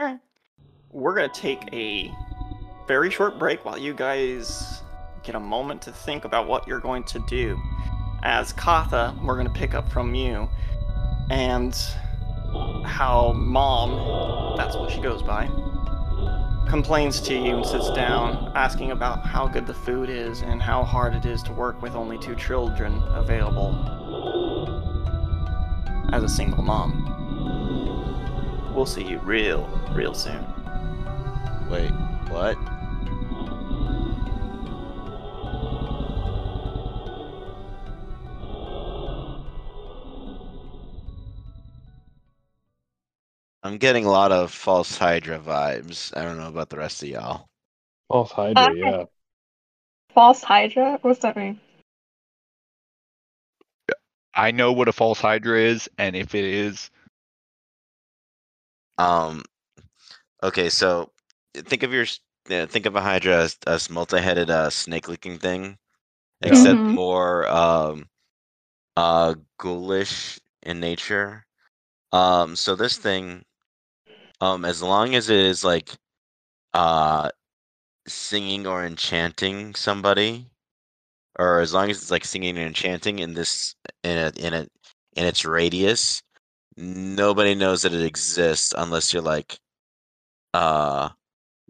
Alright. We're gonna take a very short break while you guys get a moment to think about what you're going to do. As Katha, we're gonna pick up from you and how mom, that's what she goes by, complains to you and sits down asking about how good the food is and how hard it is to work with only two children available as a single mom. We'll see you real, real soon. Wait, what? I'm getting a lot of false Hydra vibes. I don't know about the rest of y'all. False Hydra, Uh, yeah. False Hydra? What's that mean? I know what a false hydra is, and if it is, Um, okay, so think of your s- uh, think of a Hydra as a multi-headed uh, snake-looking thing, except Mhm. more um, uh, ghoulish in nature. Um, so this thing, um, as long as it is like uh, singing or enchanting somebody, or as long as it's like singing and enchanting in this in a in a in its radius, nobody knows that it exists unless you're like uh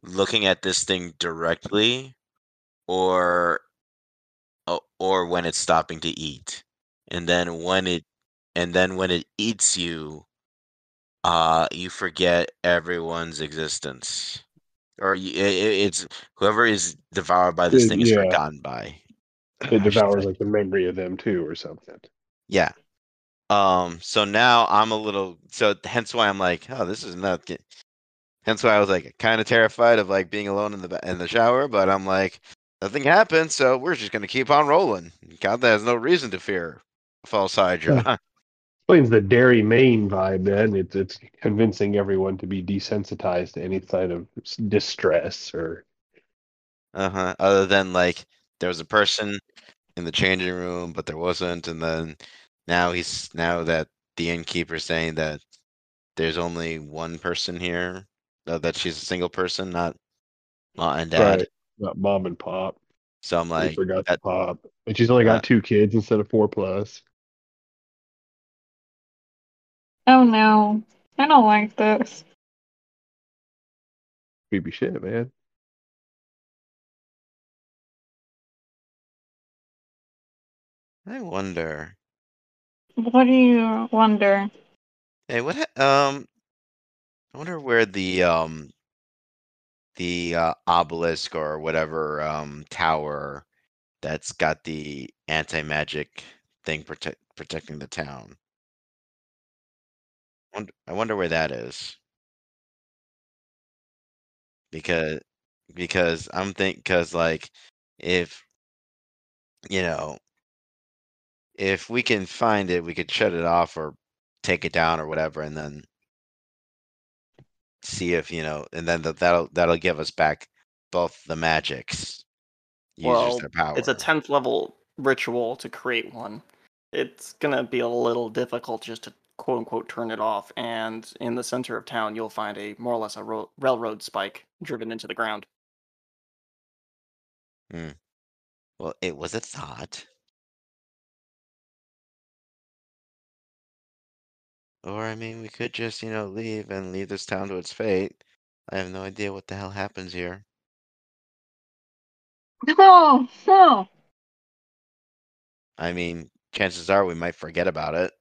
looking at this thing directly or or when it's stopping to eat and then when it and then when it eats you uh, you forget everyone's existence, or you, it, it's whoever is devoured by this It- thing is yeah. forgotten by. It [LAUGHS] devours like the memory of them too, or something. Yeah. Um. So now I'm a little. So hence why I'm like, oh, this is not. Hence why I was like kind of terrified of like being alone in the in the shower. But I'm like, nothing happened, so we're just gonna keep on rolling. God, has no reason to fear false hydra. Explains [LAUGHS] the Derry Maine vibe. Then it's it's convincing everyone to be desensitized to any sign of distress or uh huh. Other than like there was a person in the changing room, but there wasn't, and then now he's now that the innkeeper's saying that there's only one person here, uh, that she's a single person, not mom and dad. Right. not mom and pop. So I'm I like, forgot that, the pop, and she's only got Uh, two kids instead of four plus. Oh no. I don't like this. Creepy shit, man. I wonder. What do you wonder? Hey, what? ha- Um, I wonder where the um the uh, obelisk or whatever um tower that's got the anti magic thing protect protecting the town. Wonder, I wonder where that is because because I'm think because like if you know if we can find it, we could shut it off or take it down or whatever, and then see if you know, and then th- that'll that'll give us back both the magics. Well, their power. It's a 10th level ritual to create one. It's to be a little difficult just to quote unquote turn it off. And in the center of town, you'll find a more or less a ro- railroad spike driven into the ground. Hmm. Well, it was a thought. Or I mean, we could just you know leave and leave this town to its fate. I have no idea what the hell happens here. Oh, no, no. I mean, chances are we might forget about it.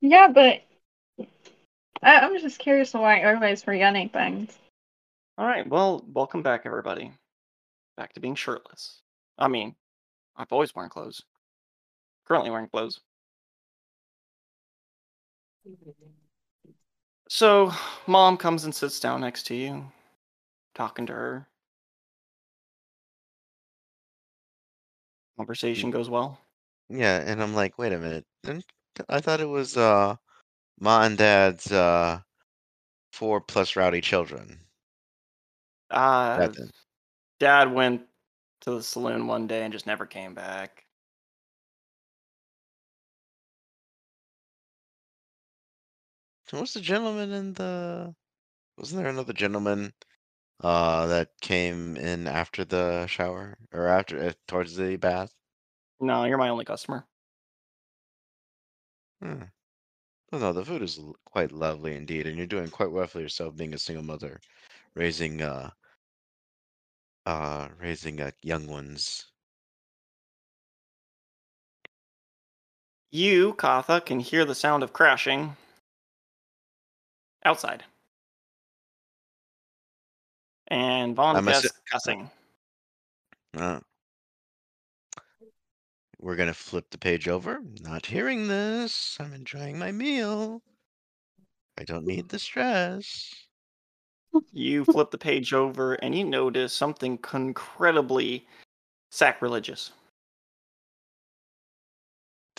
Yeah, but I, I'm just curious why everybody's forgetting things. All right. Well, welcome back, everybody. Back to being shirtless. I mean, I've always worn clothes. Currently wearing clothes. So, mom comes and sits down next to you, talking to her. Conversation goes well. Yeah, and I'm like, wait a minute. didn't- I thought it was uh Ma and Dad's uh four plus rowdy children. Uh, That's it. Dad went to the saloon one day and just never came back. So what's the gentleman in the? Wasn't there another gentleman uh that came in after the shower or after uh, towards the bath? No, you're my only customer. Hmm. Well, no, the food is l- quite lovely indeed, and you're doing quite well for yourself, being a single mother, raising uh uh raising uh, young ones. You, Katha, can hear the sound of crashing outside. And I'm assu- cussing. Uh, we're gonna flip the page over. Not hearing this. I'm enjoying my meal. I don't need the stress. You flip the page over and you notice something incredibly sacrilegious.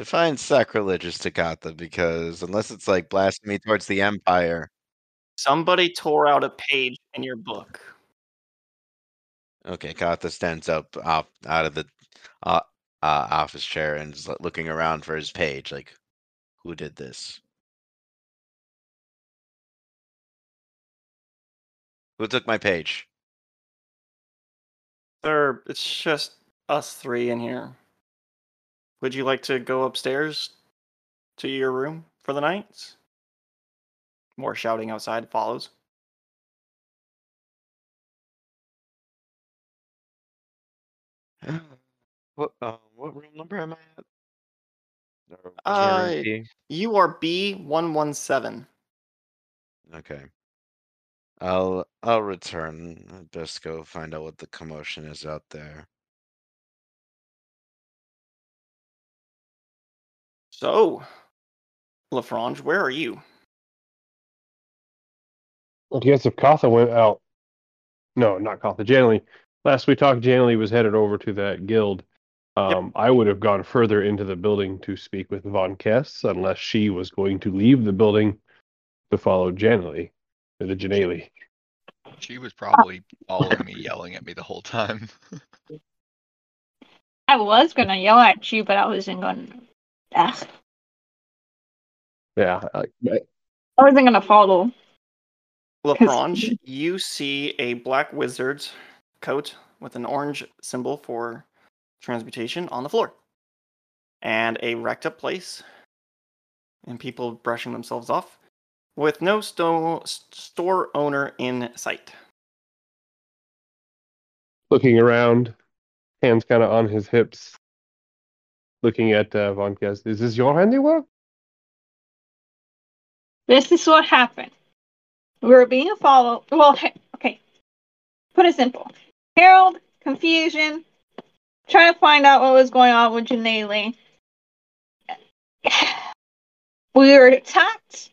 Define sacrilegious to Katha because unless it's like blasphemy towards the Empire. Somebody tore out a page in your book. Okay, Katha stands up off out of the uh, uh off his chair and is looking around for his page, like, who did this? Who took my page? Sir, it's just us three in here. Would you like to go upstairs to your room for the night? More shouting outside follows. [GASPS] what uh, what room number am I at? Or Uh, guarantee? You are B one one seven. Okay. I'll I'll return. Best go find out what the commotion is out there. So, Lafrange, where are you? I guess if Katha went out, no, not Katha, Janelle. Last we talked, Janelle was headed over to that guild. Um, I would have gone further into the building to speak with Von Kess, unless she was going to leave the building to follow Janelle, or the Janelle. She was probably following me, yelling at me the whole time. [LAUGHS] I was gonna yell at you, but I wasn't gonna. Ugh. Yeah, I, I- I wasn't gonna follow. Lafrange, [LAUGHS] you see a black wizard's coat with an orange symbol for transmutation on the floor, and a wrecked up place, and people brushing themselves off, with no sto- store owner in sight. looking around, hands kind of on his hips, looking at uh, Von Kess. Is this your handiwork? This is what happened. We were being followed. Well, okay. Put it simple. Harold, confusion, trying to find out what was going on with Janelle. [SIGHS] We were attacked.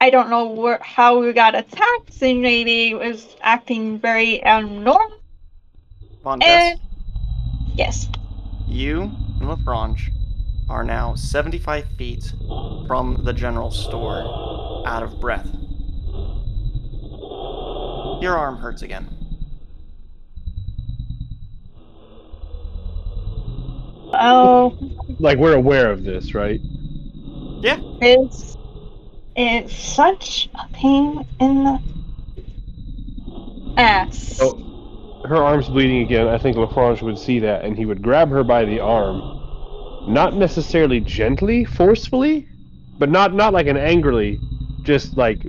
I don't know where, how we got attacked. Janelle was acting very abnormal. Von Kess, And yes, you and Lafrange are now 75 feet from the general store, out of breath. Your arm hurts again. oh, Like we're aware of this, right? Yeah. It's it's such a pain in the ass. Oh, her arm's bleeding again. I think Lafrange would see that, and he would grab her by the arm, not necessarily gently, forcefully, but not not like an angrily, just like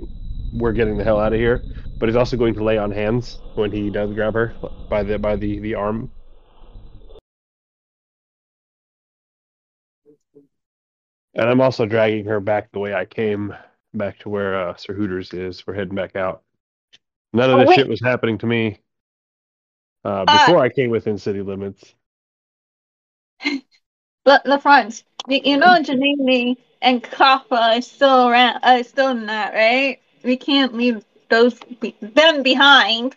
we're getting the hell out of here. But he's also going to lay on hands when he does grab her by the by the the arm. And I'm also dragging her back the way I came, back to where uh, Sir Hooters is. We're heading back out. None of Oh, this wait. shit was happening to me uh, Uh, before I came within city limits. [LAUGHS] But the front, you, you know, Janine and Kappa is still around, uh, still in that, right? We can't leave those be- them behind.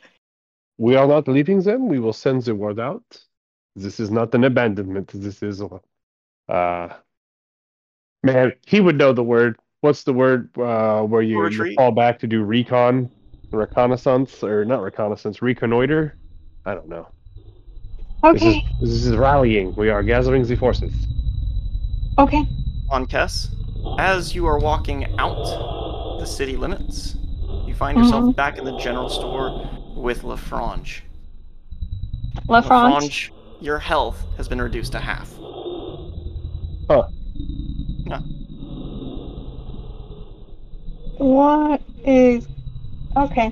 We are not leaving them. We will send the word out. This is not an abandonment. This is, uh, man, he would know the word. What's the word uh, where you, you fall back to do recon, reconnaissance, or not reconnaissance, reconnoiter? I don't know. This is Okay, this is rallying. We are gathering the forces. okay. Von Kess, as you are walking out the city limits, you find yourself Mhm. back in the general store with Lafrange. Lafrange. your health has been reduced to half. What is? Okay.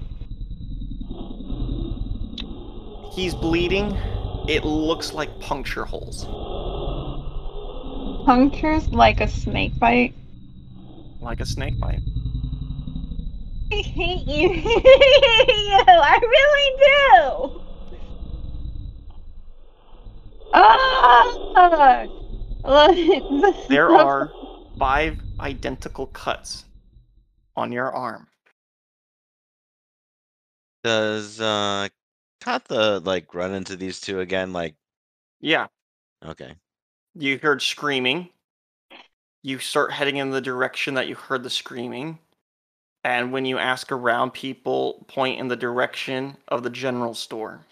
He's bleeding. It looks like puncture holes. Punctures like a snake bite. Like a snake bite. I hate you. [LAUGHS] I really do. Ah! Look, [LAUGHS] There are five identical cuts on your arm. Does uh Katha like run into these two again? Like, Yeah, okay. you heard screaming. You start heading in the direction that you heard the screaming. And when you ask around, people point in the direction of the general store.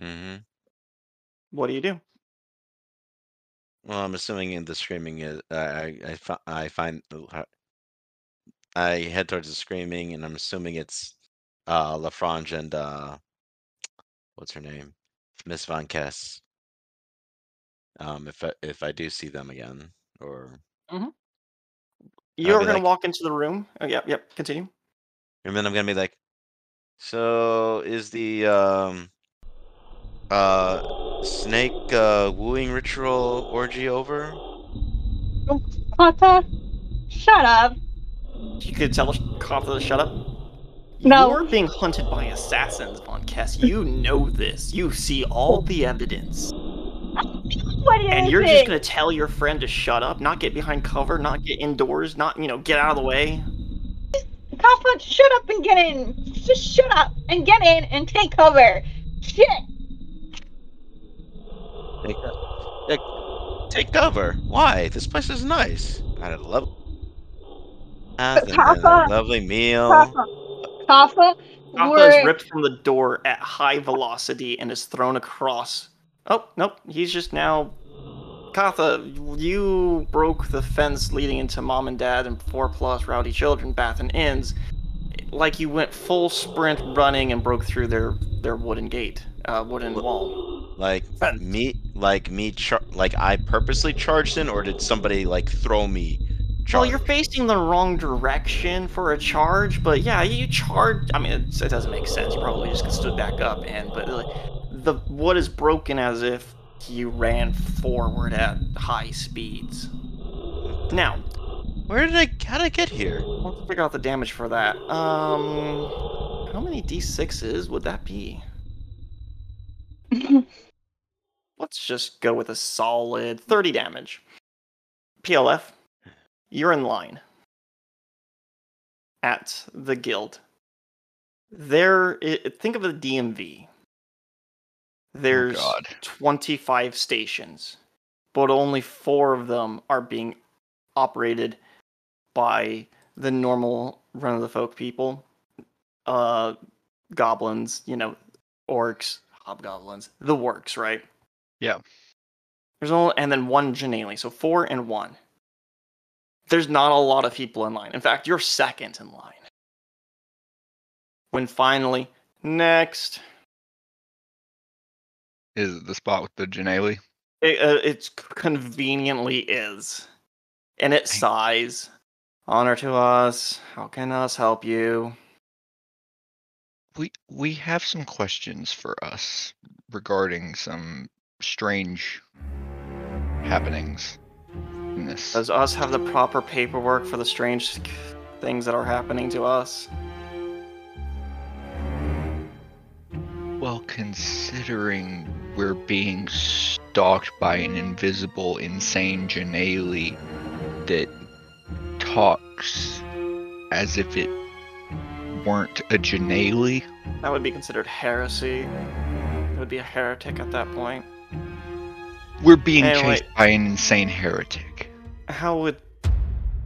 Mm-hmm. What do you do? Well, I'm assuming in the screaming is I I I, fi- I find uh, I head towards the screaming, and I'm assuming it's uh Lafrange and uh what's her name, Miss Von Kess. Um, if I, if I do see them again, or You're be going like- to walk into the room. Oh, yep, yep, continue. and then I'm gonna be like, so is the um uh snake uh wooing ritual orgy over? Katha, shut up. You could tell Katha to shut up. No. You're being hunted by assassins, Von Kess. You know this. You see all the evidence. What is And you're it? just gonna tell your friend to shut up, not get behind cover, not get indoors, not, you know, get out of the way. Katha, shut up and get in. Just shut up and get in and take cover. Shit. Take, co- take, take cover. Why? This place is nice. I had a love. Bath and a Papa- lovely meal. Katha, Kata, Katha we're is ripped from the door at high velocity and is thrown across. Oh, nope. He's just now. Katha, you broke the fence leading into mom and dad and four plus rowdy children, Bath and Inns. Like you went full sprint running and broke through their, their wooden gate, uh, wooden wall. Like Fence. me, like me, char- like I purposely charged in, or did somebody like throw me? Well, you're facing the wrong direction for a charge, but yeah, you charge. I mean, it, it doesn't make sense. You probably just stood back up, and but like, the wood is broken as if you ran forward at high speeds. Now, Where did I? How did I get here? let's figure out the damage for that. Um, how many d6s would that be? [LAUGHS] Let's just go with a solid 30 damage. PLF, you're in line at the guild. There, i think of a DMV. There's Oh, 25 stations, but only four of them are being operated by the normal run of the folk people. Uh, goblins, you know, orcs, hobgoblins, the works, right? Yeah. There's only and then one Janelle, so four and one. There's not a lot of people in line. In fact, you're second in line. When finally, next, Is it the spot with the Janelle? it, uh, it's conveniently is, and it sighs. Honor to us. How can us help you? We we have some questions for us regarding some strange happenings Does us have the proper paperwork for the strange things that are happening to us? Well, considering we're being stalked by an invisible, insane Janelle that talks as if it weren't a Janelle, That would be considered heresy. It would be a heretic at that point. We're being Anyway. chased by an insane heretic. How would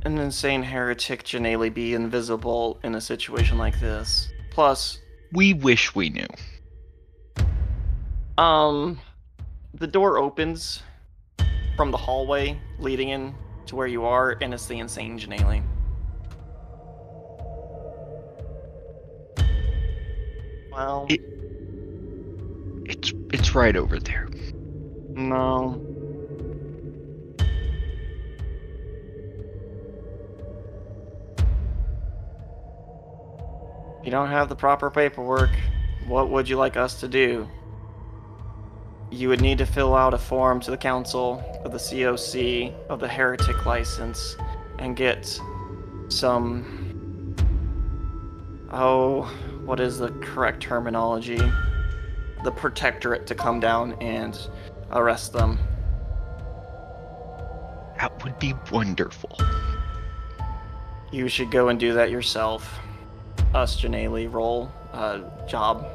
an insane heretic Janelle be invisible in a situation like this? Plus, We wish we knew. um, the door opens from the hallway leading in to where you are, and it's the insane Janelle. Well, It- It's it's right over there. No. You don't have the proper paperwork. What would you like us to do? You would need to fill out a form to the council of the COC of the heretic license and get some. Oh, what is the correct terminology? The protectorate to come down and arrest them. That would be wonderful. You should go and do that yourself. Us, Janelle, roll uh, job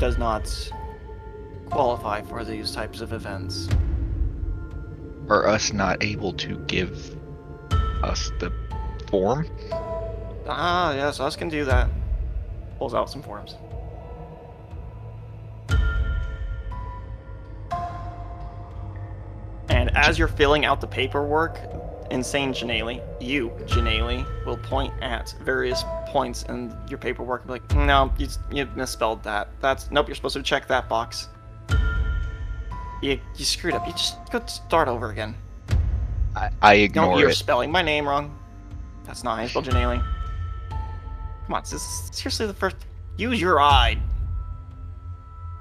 does not qualify for these types of events. Are us not able to give us the form? Ah, yes, us can do that. Pulls out some forms. As you're filling out the paperwork, insane Janelle, you, Janelle, will point at various points in your paperwork and be like, no, you, you misspelled that. That's, nope, you're supposed to check that box. You, you screwed up. You just go start over again. I, I ignore No, ignore you're it. spelling my name wrong. That's not how you spell Janelle. Come on, this is seriously the first. Use your eye.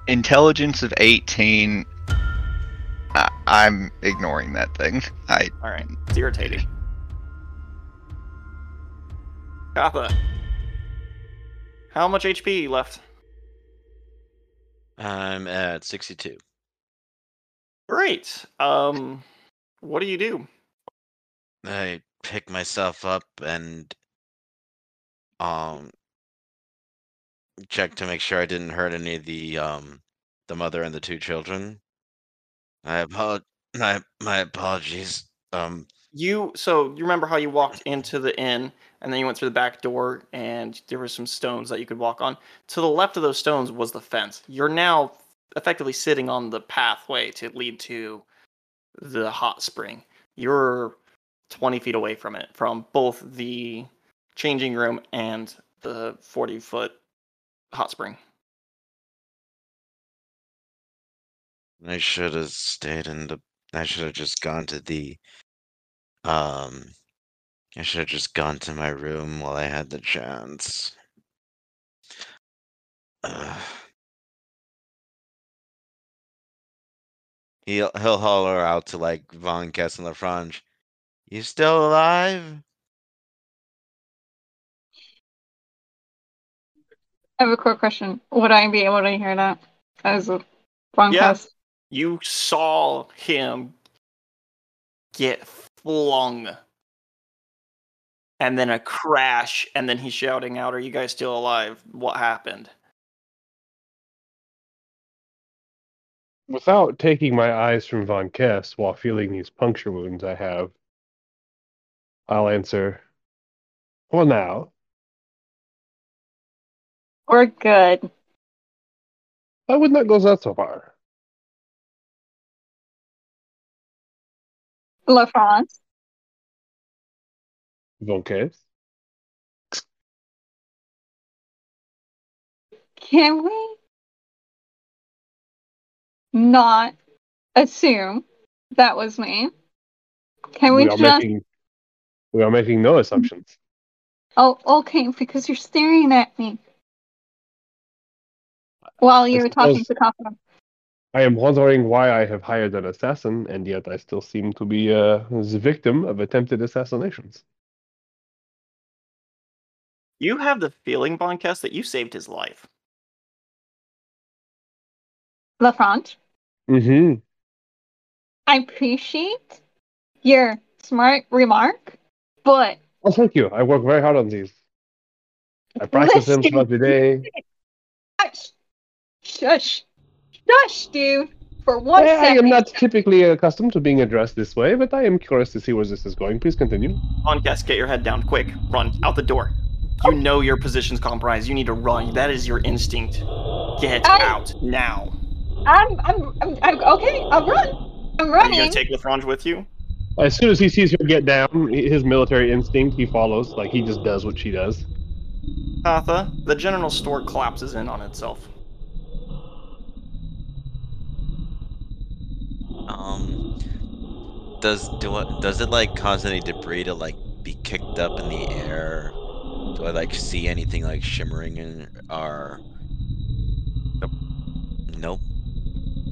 Intelligence of 18. I, I'm ignoring that thing. I All right, it's irritating. Katha, how much HP left? I'm at 62. Great. Um, what do you do? I pick myself up and um check to make sure I didn't hurt any of the um the mother and the two children. I apologize. My my apologies. Um, You so you remember how you walked into the inn and then you went through the back door and there were some stones that you could walk on. To the left of those stones was the fence. You're now effectively sitting on the pathway to lead to the hot spring. You're 20 feet away from it, from both the changing room and the 40 foot hot spring. I should have stayed in the. I should have just gone to the. Um, I should have just gone to my room while I had the chance. Ugh. He'll he'll holler out to like Von Kess and LaFrange. You still alive? I have a quick question. Would I be able to hear that as a phone Yeah. test? You saw him get flung. And then a crash, and then he's shouting out, Are you guys still alive? What happened? Without taking my eyes from Von Kess while feeling these puncture wounds I have, I'll answer, Well, now, We're good. I would not go that so far. LaFrance, France. Kess? can we not assume that was me? Can we, We just making we are making no assumptions. Oh, okay, because you're staring at me while you were talking to Katha. I am wondering why I have hired an assassin, and yet I still seem to be uh, the victim of attempted assassinations. You have the feeling, Von Kess, that you saved his life. LaFrance, Mm-hmm. I appreciate your smart remark, but Oh, thank you. I work very hard on these. I practice them Listen. throughout the day. shush, shush, shush, dude, for one I, I am not typically accustomed to being addressed this way, but I am curious to see where this is going. Please continue. Von Kess, get your head down, quick. Run, out the door. You know your position's compromised. You need to run. That is your instinct. Get I- out now. I'm, I'm, I'm, I'm okay. I'll run. I'm running. Are you gonna take Lafrange with you? As soon as he sees her get down, his military instinct, he follows. Like he just does what she does. Katha, the general store collapses in on itself. Um, does do it? Does it like cause any debris to like be kicked up in the air? Do I like see anything like shimmering in our? Nope. Nope.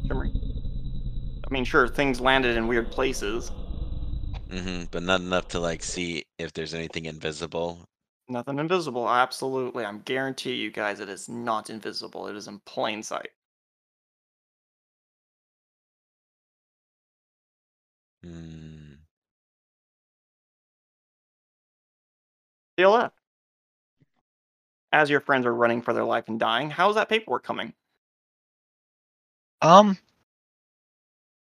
Shimmery. I mean, sure, things landed in weird places. Mm-hmm. But not enough to like see if there's anything invisible. Nothing invisible. Absolutely. I'm guarantee you guys it is not invisible. It is in plain sight. Hmm. DLF. As your friends are running for their life and dying, how's that paperwork coming? Um,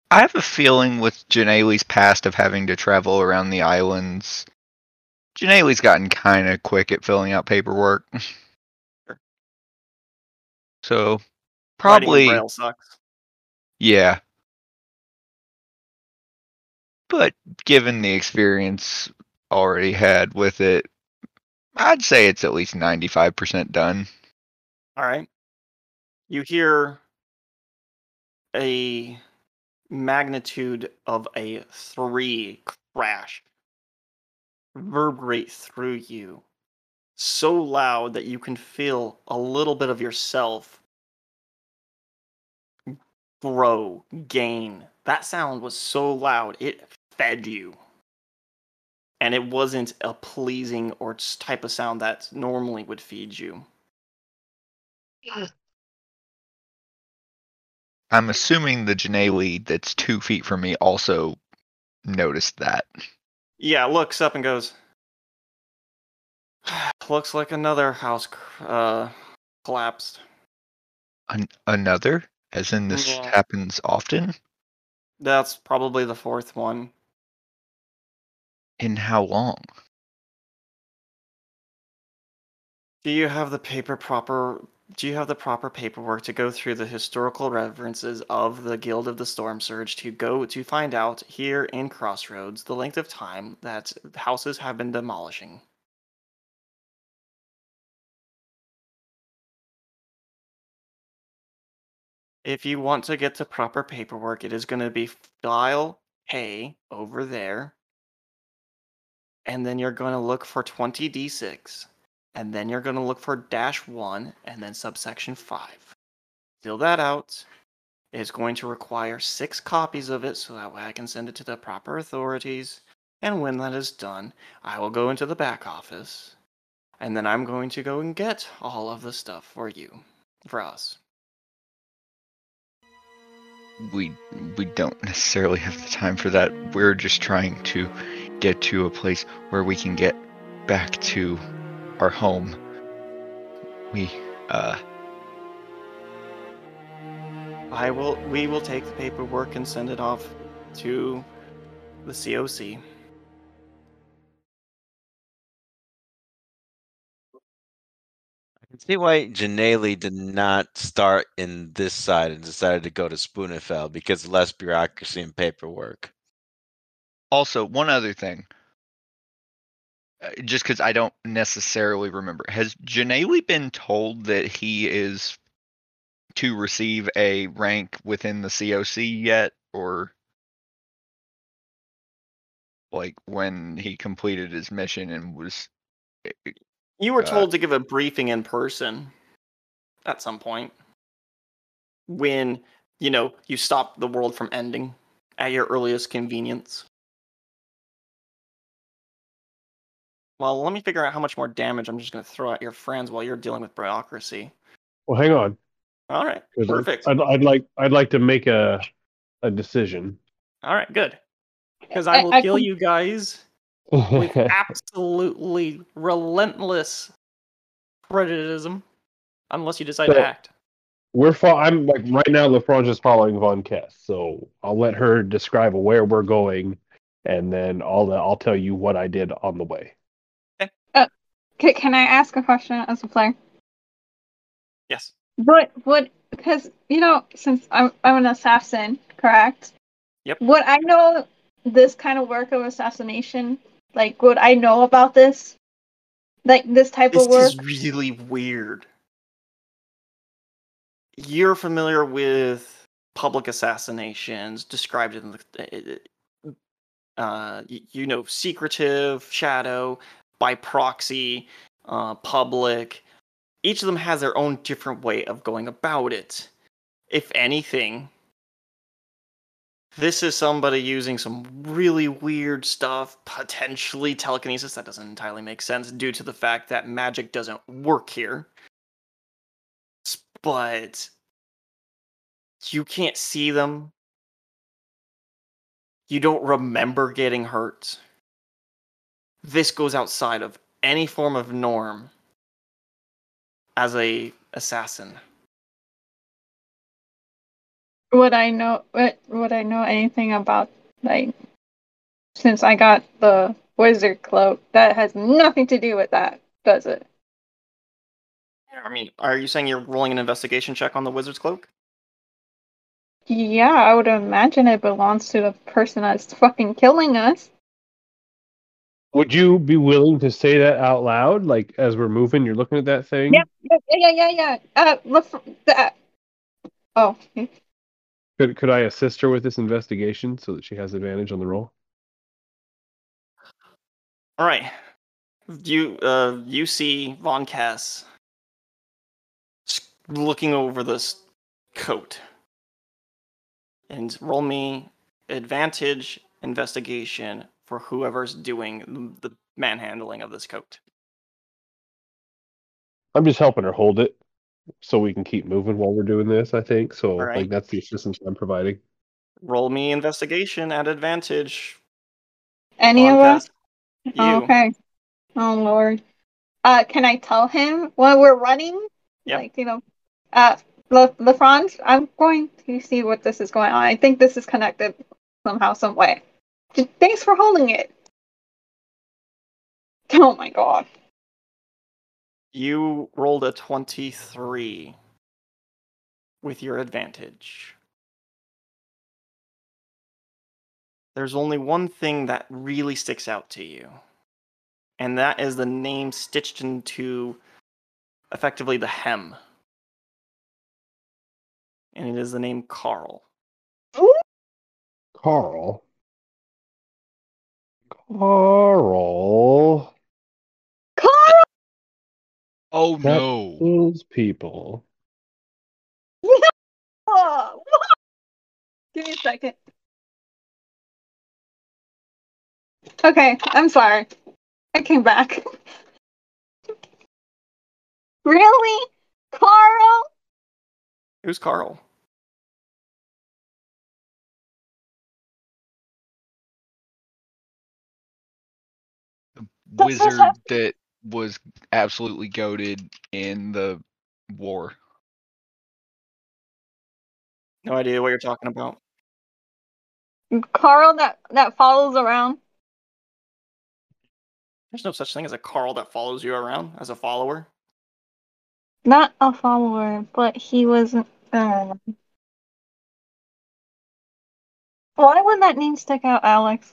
I have a feeling with Janelle's past of having to travel around the islands, Janelle's gotten kind of quick at filling out paperwork. [LAUGHS] Sure. So probably, Braille sucks. yeah. But given the experience already had with it, I'd say it's at least 95% done. All right. You hear a magnitude of a three crash reverberate through you so loud that you can feel a little bit of yourself grow, gain that sound was so loud it fed you. And it wasn't a pleasing or type of sound that normally would feed you. [SIGHS] I'm assuming the Janae lead that's two feet from me also noticed that. Yeah, looks up and goes. [SIGHS] Looks like another house uh, collapsed. An- another, as in this Yeah. happens often. That's probably the fourth one. In how long? Do you have the paper proper? Do you have the proper paperwork to go through the historical references of the Guild of the Storm Surge to go to find out here in Crossroads the length of time that houses have been demolishing? If you want to get to proper paperwork, it is going to be file A over there. And then you're going to look for 20d6. And then you're going to look for dash 1 and then subsection 5. Fill that out. It's going to require six copies of it so that way I can send it to the proper authorities. And when that is done, I will go into the back office. And then I'm going to go and get all of the stuff for you, for us. We we don't necessarily have the time for that. We're just trying to get to a place where we can get back to our home. We uh I will. We will take the paperwork and send it off to the COC. I can see why Janelle did not start in this side and decided to go to Spoonifel because less bureaucracy and paperwork. Also one other thing. Uh, Just because I don't necessarily remember, has Janelle been told that he is to receive a rank within the COC yet, or like when he completed his mission and was You were Uh, told to give a briefing in person at some point when you know you stop the world from ending at your earliest convenience. Well, let me figure out how much more damage I'm just going to throw at your friends while you're dealing with bureaucracy. Well, hang on. All right. Perfect. I'd, I'd like I'd like to make a a decision. All right, good. Because I- I will I kill com- you guys with [LAUGHS] absolutely relentless prejudicism unless you decide So- to act. we're fo- I'm like right now. LaFrange is following Von Kess, so I'll let her describe where we're going, and then I'll I'll tell you what I did on the way. Can, can I ask a question as a player? Yes. What would because you know since I'm I'm an assassin, correct? Yep. Would I know this kind of work of assassination? Like, would I know about this? Like this type This of work? is really weird. You're familiar with public assassinations described in the, uh, you know, secretive, shadow, by proxy, uh, public. Each of them has their own different way of going about it. If anything, this is somebody using some really weird stuff, potentially telekinesis. That doesn't entirely make sense due to the fact that magic doesn't work here. But you can't see them. You don't remember getting hurt. This goes outside of any form of norm as a assassin. Would I know? Would, would I know anything about like? Since I got the wizard cloak, that has nothing to do with that, does it? I mean, are you saying you're rolling an investigation check on the wizard's cloak? Yeah, I would imagine it belongs to the person that's fucking killing us. Would you be willing to say that out loud, like as we're moving? You're looking at that thing. Yep. Yeah, yeah, yeah, yeah. Uh, look for that. Oh, Could could I assist her with this investigation so that she has advantage on the roll? All right. You uh you see Von Kess looking over this coat. And roll me advantage investigation for whoever's doing the the manhandling of this coat. I'm just helping her hold it so we can keep moving while we're doing this, I think. So Alright. like that's the assistance I'm providing. Roll me investigation at advantage. Any of us? You. Oh, okay. Oh lord. Uh, can I tell him while we're running? Yep. Like you know, uh, Le LeFranc, I'm going to see what this is going on. I think this is connected somehow, some way. J- Thanks for holding it. Oh my god. You rolled a 23 with your advantage. There's only one thing that really sticks out to you, and that is the name stitched into effectively the hem. And it is the name Carl. Carl. Carl. Carl! Oh That no! Those people. What? [LAUGHS] Give me a second. Okay, I'm sorry. I came back. [LAUGHS] really? Carl? Who's Carl? Wizard [LAUGHS] that was absolutely goaded in the war. No idea what you're talking about. Carl that that follows around. There's no such thing as a Carl that follows you around as a follower. Not a follower, but he wasn't. Uh... Why would that name stick out, Alex?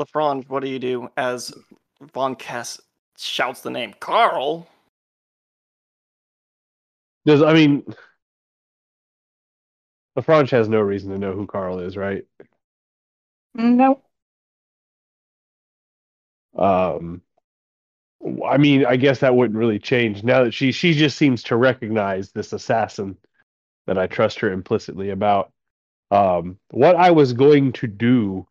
Lafrange, what do you do as Von Kess shouts the name Carl? Does I mean LaFrange has no reason to know who Carl is, right? No. Um I mean, I guess that wouldn't really change now that she she just seems to recognize this assassin that I trust her implicitly about. Um, what I was going to do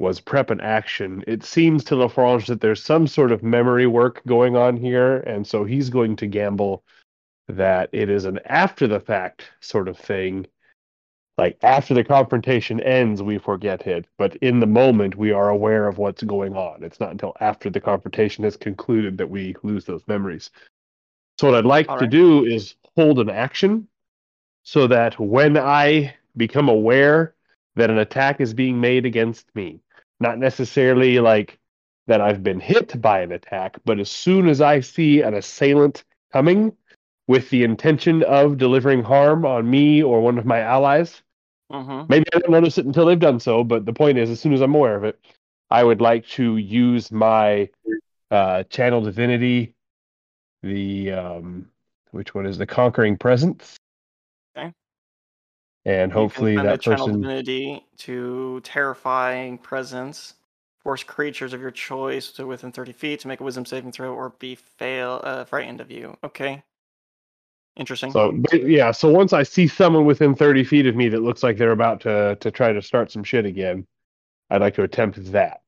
was prep and action. It seems to Lafrange that there's some sort of memory work going on here, and so he's going to gamble that it is an after the fact sort of thing. Like after the confrontation ends, we forget it, but in the moment, we are aware of what's going on. It's not until after the confrontation has concluded that we lose those memories. So, what I'd like to do is hold an action so that when I become aware that an attack is being made against me, not necessarily like that I've been hit by an attack, but as soon as I see an assailant coming with the intention of delivering harm on me or one of my allies, Mm-hmm. maybe I don't notice it until they've done so, but the point is, as soon as I'm aware of it, I would like to use my uh, channel divinity, the um, which one is the conquering presence. And hopefully you can spend that person. divinity to terrifying presence. Force creatures of your choice to within 30 feet to make a wisdom saving throw or be fail uh, frightened of you. Okay. Interesting. So yeah, so once I see someone within 30 feet of me that looks like they're about to to try to start some shit again, I'd like to attempt that,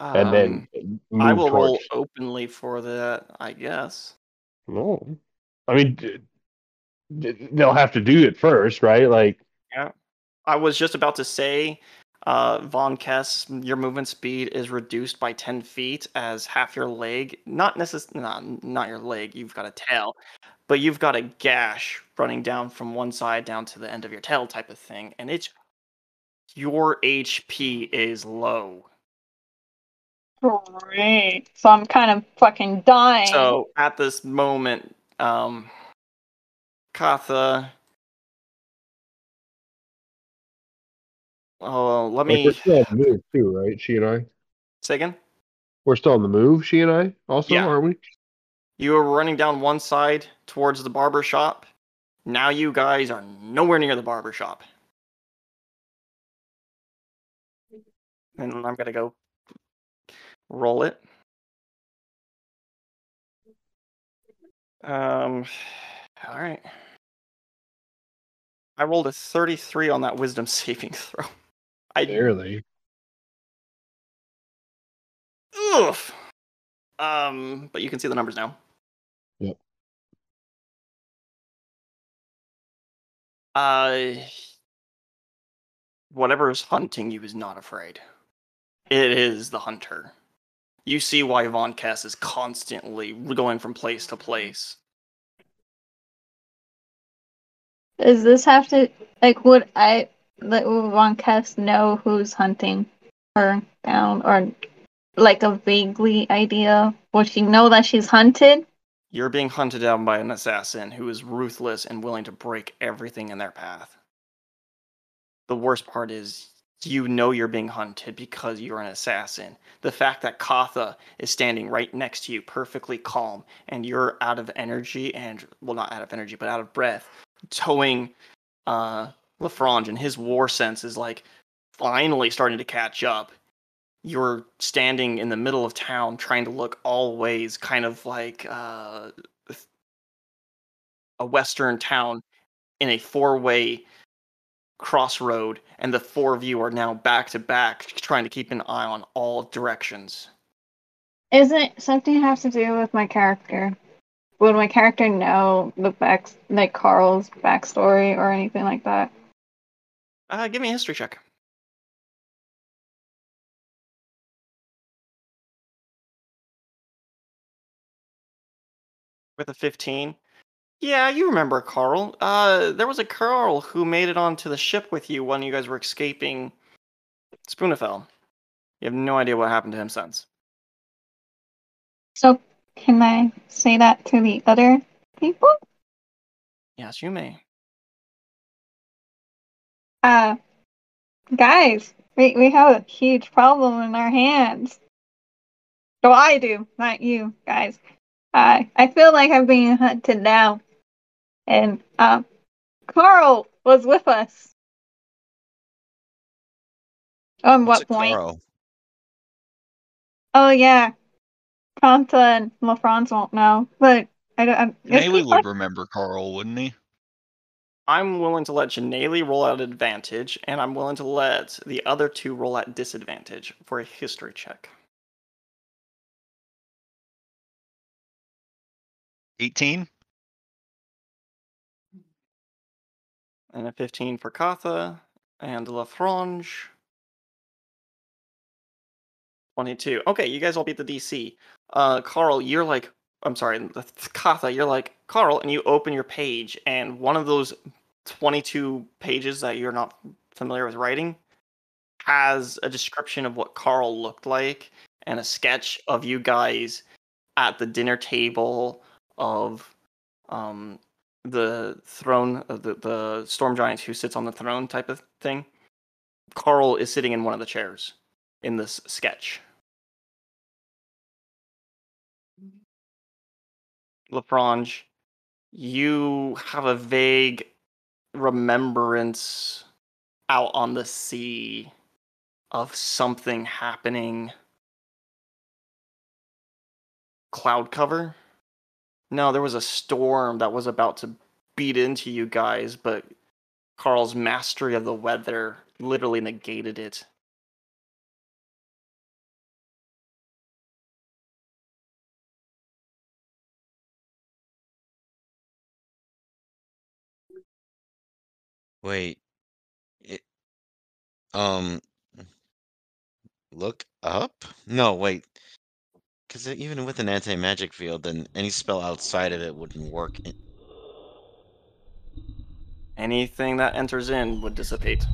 and then Um, I will roll openly for that, I guess. No, I mean they'll have to do it first, right? Like yeah. I was just about to say, uh, Von Kess, your movement speed is reduced by 10 feet as half your leg, not necess- not, not your leg, you've got a tail, but you've got a gash running down from one side down to the end of your tail type of thing, and it's your HP is low. Great. So I'm kind of fucking dying. So at this moment, um, Katha. Oh, let like, me we're still on the move too, right? She and I, say again. we're still on the move. She and I also, Yeah. aren't we? You were running down one side towards the barber shop. Now you guys are nowhere near the barber shop. And I'm gonna go roll it. Um all right. I rolled a 33 on that wisdom [LAUGHS] saving throw. I Barely. oof. Um, but you can see the numbers now. Yep. Uh, whatever is hunting you is not afraid. It is the hunter. You see why Von Kess is constantly going from place to place. Does this have to like would I like would Kess know who's hunting her down or like a vaguely idea? Would she know that she's hunted? You're being hunted down by an assassin who is ruthless and willing to break everything in their path. The worst part is you know you're being hunted because you're an assassin. The fact that Katha is standing right next to you, perfectly calm, and you're out of energy and well, not out of energy, but out of breath, towing uh Lafrange and his war sense is like finally starting to catch up. You're standing in the middle of town trying to look all ways, kind of like uh, a western town in a four way crossroad, and the four of you are now back to back trying to keep an eye on all directions. Is it something have to do with my character? Would my character know the back like Carl's backstory or anything like that? Uh, give me a history check. With a 15. Yeah, you remember Carl. Uh, there was a Carl who made it onto the ship with you when you guys were escaping Spoonafell. You have no idea what happened to him since. So can I say that to the other people? Yes, you may. Uh guys, we, we have a huge problem in our hands. So I do, not you guys. Uh, I feel like I'm being hunted down. And uh, Carl was with us. On What's what point? Carl? Oh yeah, Pronta and LaFrange won't know, but I don't. I'm, it's Nayli like- would remember Carl, wouldn't he? I'm willing to let Janaeli roll at advantage, and I'm willing to let the other two roll at disadvantage for a history check. 18? And a 15 for Katha and Lafrange. 22. Okay, you guys all beat the DC. Uh, Carl, you're like, I'm sorry, Katha, you're like, Carl, and you open your page, and one of those 22 pages that you're not familiar with writing has a description of what Carl looked like and a sketch of you guys at the dinner table of um, the throne of the, the storm giant who sits on the throne type of thing. Carl is sitting in one of the chairs in this sketch. Lafrange, you have a vague remembrance out on the sea of something happening. Cloud cover? No, there was a storm that was about to beat into you guys, but Carl's mastery of the weather literally negated it. Wait. It, um, look up? No, wait. Because even with an anti-magic field, then any spell outside of it wouldn't work. in- Anything that enters in would dissipate.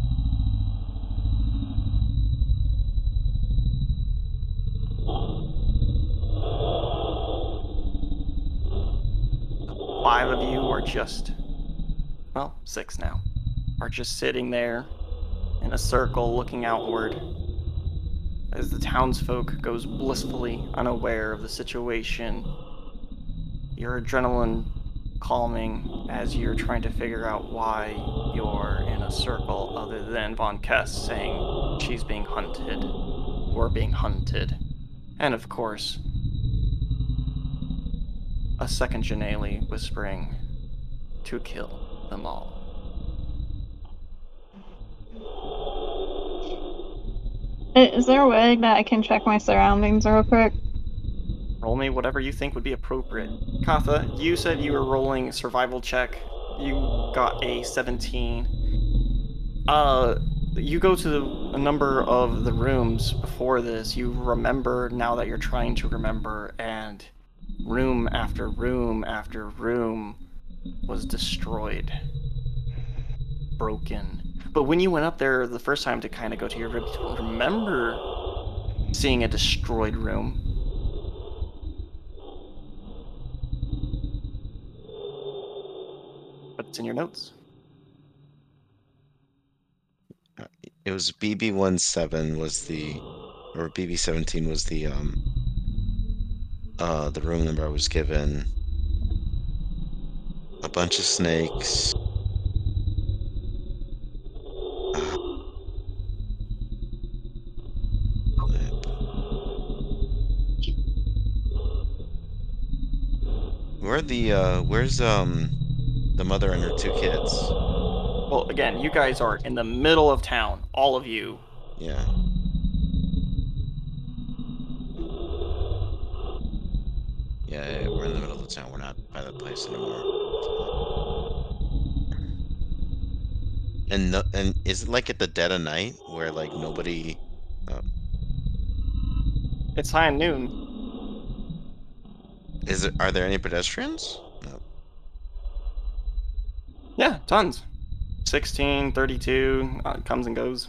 Five of you are just, well, six now, are just sitting there in a circle looking outward as the townsfolk goes blissfully unaware of the situation. Your adrenaline calming as you're trying to figure out why you're in a circle other than Von Kess saying she's being hunted or being hunted. And of course, a second Janelle whispering to kill them all. I- Is there a way that I can check my surroundings real quick? Roll me whatever you think would be appropriate. Katha, you said you were rolling survival check. You got a 17. Uh, you go to the, a number of the rooms before this. You remember now that you're trying to remember, and room after room after room was destroyed, broken. But when you went up there the first time to kind of go to your room, you don't remember seeing a destroyed room. But it's in your notes. It was BB17 was the, or BB17 was the um, uh, the room number I was given. A bunch of snakes. Ah. Flip. Where the uh, where's um, the mother and her two kids? Well, again, you guys are in the middle of town, all of you. Yeah. Yeah, we're in the middle of the town. We're not by the place anymore. And no, and is it like at the dead of night where like nobody? It's high noon. Is it? Are there any pedestrians? No. Yeah, tons. 16, 32, uh, comes and goes.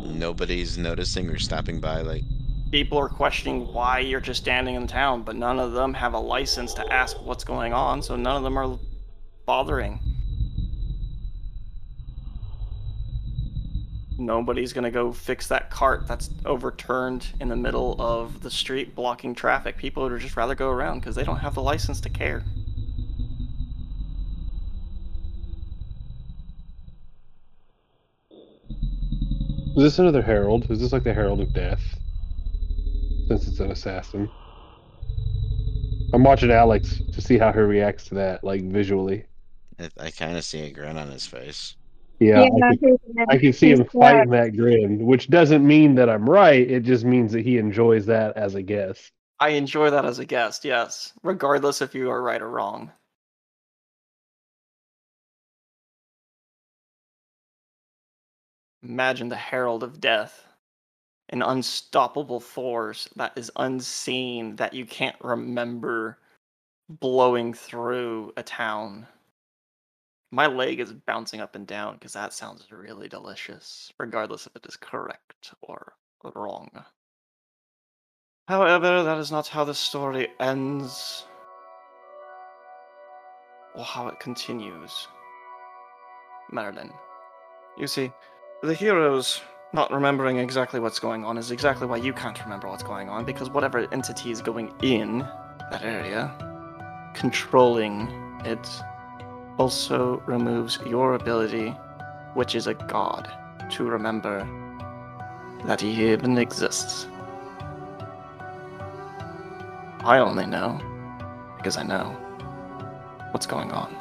Nobody's noticing or stopping by. Like, People are questioning why you're just standing in town, but none of them have a license to ask what's going on, so none of them are bothering. Nobody's gonna go fix that cart that's overturned in the middle of the street blocking traffic. People would just rather go around because they don't have the license to care. Is this another herald? Is this like the herald of death? Since it's an assassin. I'm watching Alex to see how her reacts to that, like visually. I, I kind of see a grin on his face. Yeah, I, can, I can see him fighting that grin, which doesn't mean that I'm right. It just means that he enjoys that as a guest. I enjoy that as a guest, yes, regardless if you are right or wrong. Imagine the Herald of Death, an unstoppable force that is unseen, that you can't remember blowing through a town. My leg is bouncing up and down because that sounds really delicious, regardless if it is correct or wrong. However, that is not how the story ends, or how it continues. Merlin. You see, the heroes not remembering exactly what's going on is exactly why you can't remember what's going on, because whatever entity is going in that area, controlling it, also removes your ability, which is a god, to remember that he even exists. I only know because I know what's going on.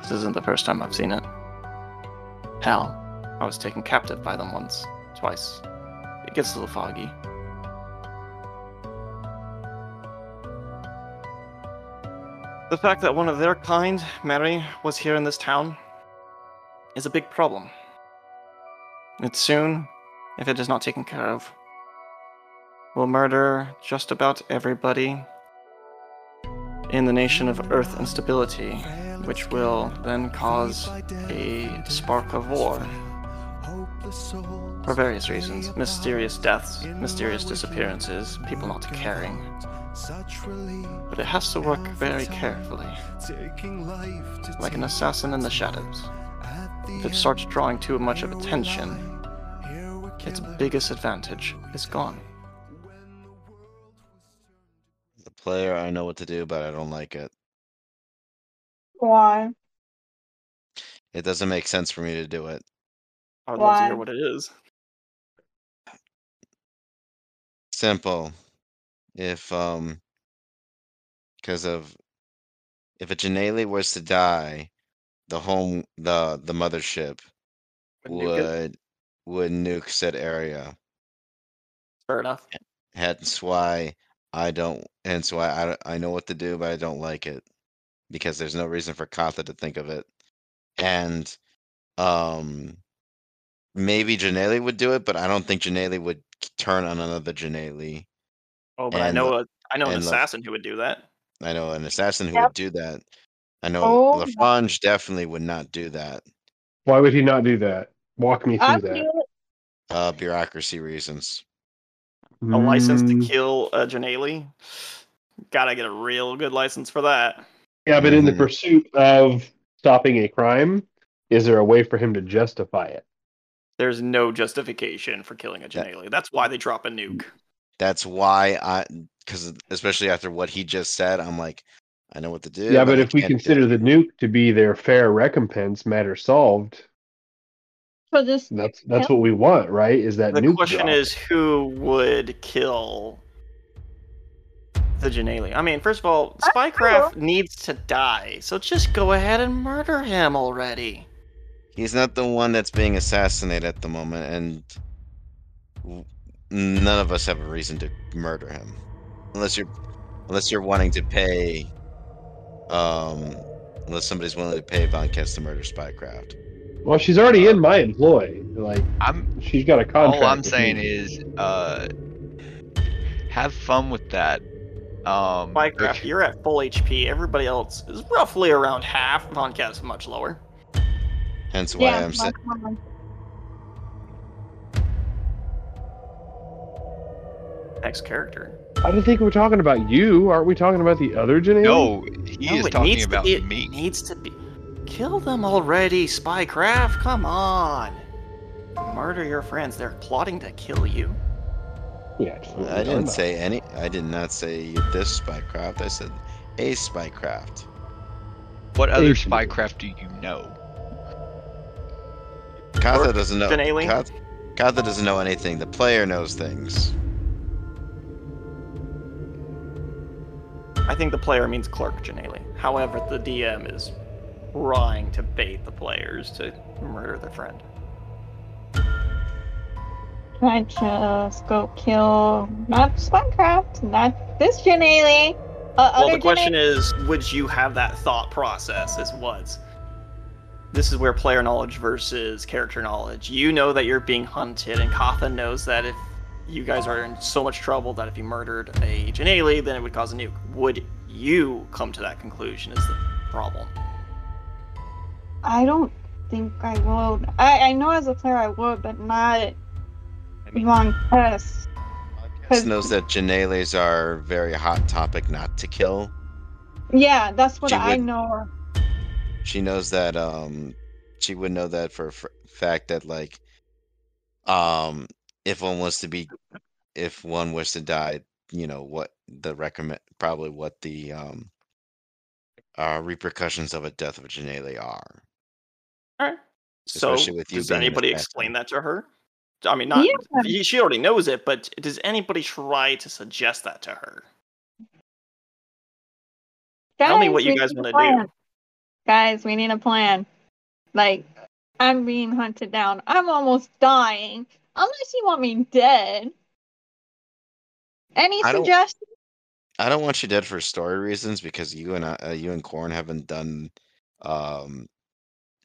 This isn't the first time I've seen it. Hell, I was taken captive by them once, twice. It gets a little foggy. The fact that one of their kind, Mary, was here in this town is a big problem. It soon, if it is not taken care of, will murder just about everybody in the nation of Earth instability, which will then cause a spark of war. For various reasons mysterious deaths, mysterious disappearances, people not caring. But it has to work very carefully, like an assassin in the shadows. If it starts drawing too much of attention, its biggest advantage is gone. The player, I know what to do, but I don't like it. Why? It doesn't make sense for me to do it. I would love to hear Why? what it is. Simple. If um, because of if a Janelle was to die, the home the the mothership Wouldn't you would would nuke said area. Fair enough. Hence why I don't. Hence why I don't- I know what to do, but I don't like it because there's no reason for Katha to think of it, and um, maybe Janelle would do it, but I don't think Janelle would turn on another Janelle. Oh, but I And know Le- a, I know an and Le- assassin who would do that. I know an assassin who Yep. would do that. I know Oh, Lafrange definitely would not do that. Why would he not do that? Walk me through I that. feel Uh, bureaucracy reasons. A license to Mm, kill a Janelle. Gotta get a real good license for that. Yeah, but in the Mhm. pursuit of stopping a crime, is there a way for him to justify it? There's no justification for killing a Janelle. That's why they drop a nuke. That's why I, because especially after what he just said, I'm like, I know what to do. Yeah, but I if we consider the nuke to be their fair recompense, matter solved. so just That's that's Yep. what we want, right? Is that The nuke question drop. is who would kill the Janelle? I mean, first of all, Spycraft needs to die, so just go ahead and murder him already. he's not the one that's being assassinated at the moment, and w- none of us have a reason to murder him, unless you're, unless you're wanting to pay, um, unless somebody's willing to pay Von Kess to murder Spycraft. Well, she's already in my employ. Like I'm she's got a contract. all I'm saying me. is, uh, have fun with that. Um, Spycraft, you're at full HP. Everybody else is roughly around half. Von Cat is much lower. Hence why yeah, I'm saying. Next character. I don't think we're talking about you. Aren't we talking about the other Janae? no, he No, is talking needs about to be, me. It needs to be. Kill them already, Spycraft. Come on. Murder your friends. They're plotting to kill you. Yeah, I didn't not. say any. I did not say this spycraft. I said a spycraft. What other Thank you. spycraft do you know? Katha doesn't know. Janelle? Kath- Katha doesn't know anything. The player knows things. I think the player means Clerk Janelle. However, the DM is trying to bait the players to murder their friend. I just go kill not Spycraft, not this Janelle. Uh, Well, the question Janelle. is, would you have that thought process? Is what? This is where player knowledge versus character knowledge. You know that you're being hunted, and Katha knows that if you guys are in so much trouble that if you murdered a Janelle, then it would cause a nuke. Would you come to that conclusion? Is the problem? I don't think I would. I, I know as a player I would, but not Von Kess. Katha knows that Janelles are very hot topic not to kill. Yeah, that's what She I would- know. She knows that. Um, she would know that for a f- fact that like, um, if one was to be, if one was to die, you know what the recommend probably what the um, uh, repercussions of a death of a Janelle are. Alright. So, Especially with you does anybody explain that to her? I mean, not Yeah. she already knows it, but does anybody try to suggest that to her? Tell me what you guys wanna do. Guys, we need a plan. Like, I'm being hunted down. I'm almost dying. Unless you want me dead. Any I don't- suggestions? I don't want you dead for story reasons because you and I, uh, you and Corn haven't done um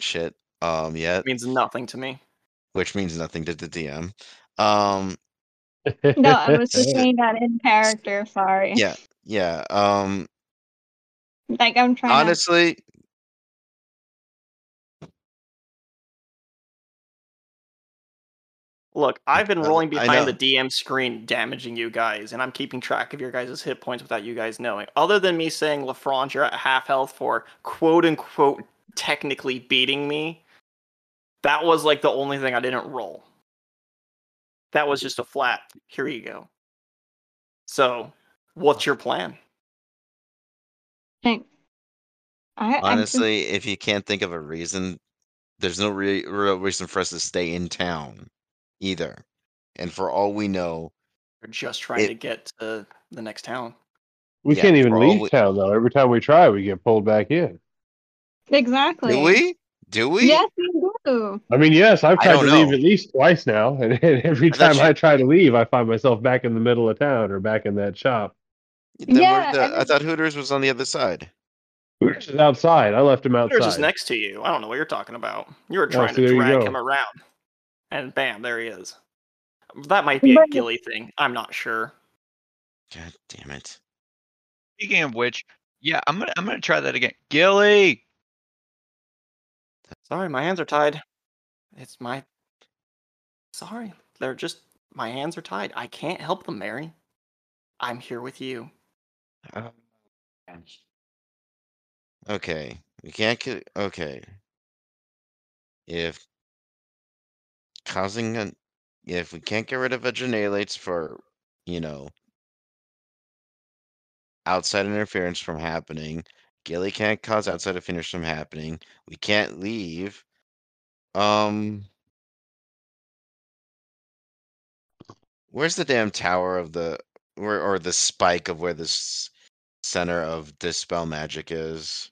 shit um yet, It means nothing to me. which means nothing to the DM. Um No, I [LAUGHS] was just saying that in character. Sorry. yeah, yeah. Um Like I'm trying. to... Look, I've been Uh, rolling behind the DM screen, damaging you guys, and I'm keeping track of your guys' hit points without you guys knowing. Other than me saying, LaFrange, you're at half health for quote unquote technically beating me, that was like the only thing I didn't roll. That was just a flat, here you go. So, what's your plan? I, I'm just- honestly, if you can't think of a reason, there's no re- real reason for us to stay in town either. And for all we know, You're just trying It- to get to the next town. we Yeah, can't even leave we- town though. Every time we try, we get pulled back in. exactly. do we? Do we? Yes, you do. I mean, yes, I've tried to don't leave at least twice now, [LAUGHS] and, and every I time you- I try to leave, I find myself back in the middle of town or back in that shop. Then Yeah, the- and I thought Hooters was on the other side. Hooters is outside. I left him outside. Hooters is next to you. I don't know what you're talking about. You were oh, trying see, to drag him around, and bam, there he is. That might be a Gilly thing. I'm not sure. God damn it. Speaking of which, yeah, I'm gonna I'm gonna try that again. Gilly, Sorry, my hands are tied. It's my. Sorry, they're just my hands are tied. I can't help them, Mary. I'm here with you. Uh, Okay, we can't. Okay, if causing an, if we can't get rid of adrenalates for, you know, outside interference from happening, Gilly can't cause outside interference from happening. We can't leave. Um, where's the damn tower of the, where or the spike of where this center of dispel magic is?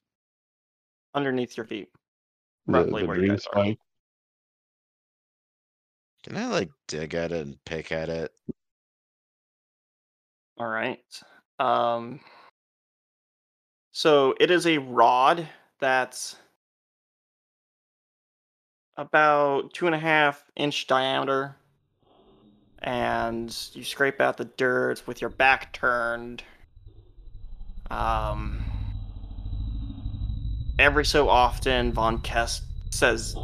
Underneath your feet. roughly the where you dream guys are. Can I like dig at it and pick at it? All right. Um. So it is a rod that's about two and a half inch diameter, and you scrape out the dirt with your back turned. Um. Every so often, Von Kess says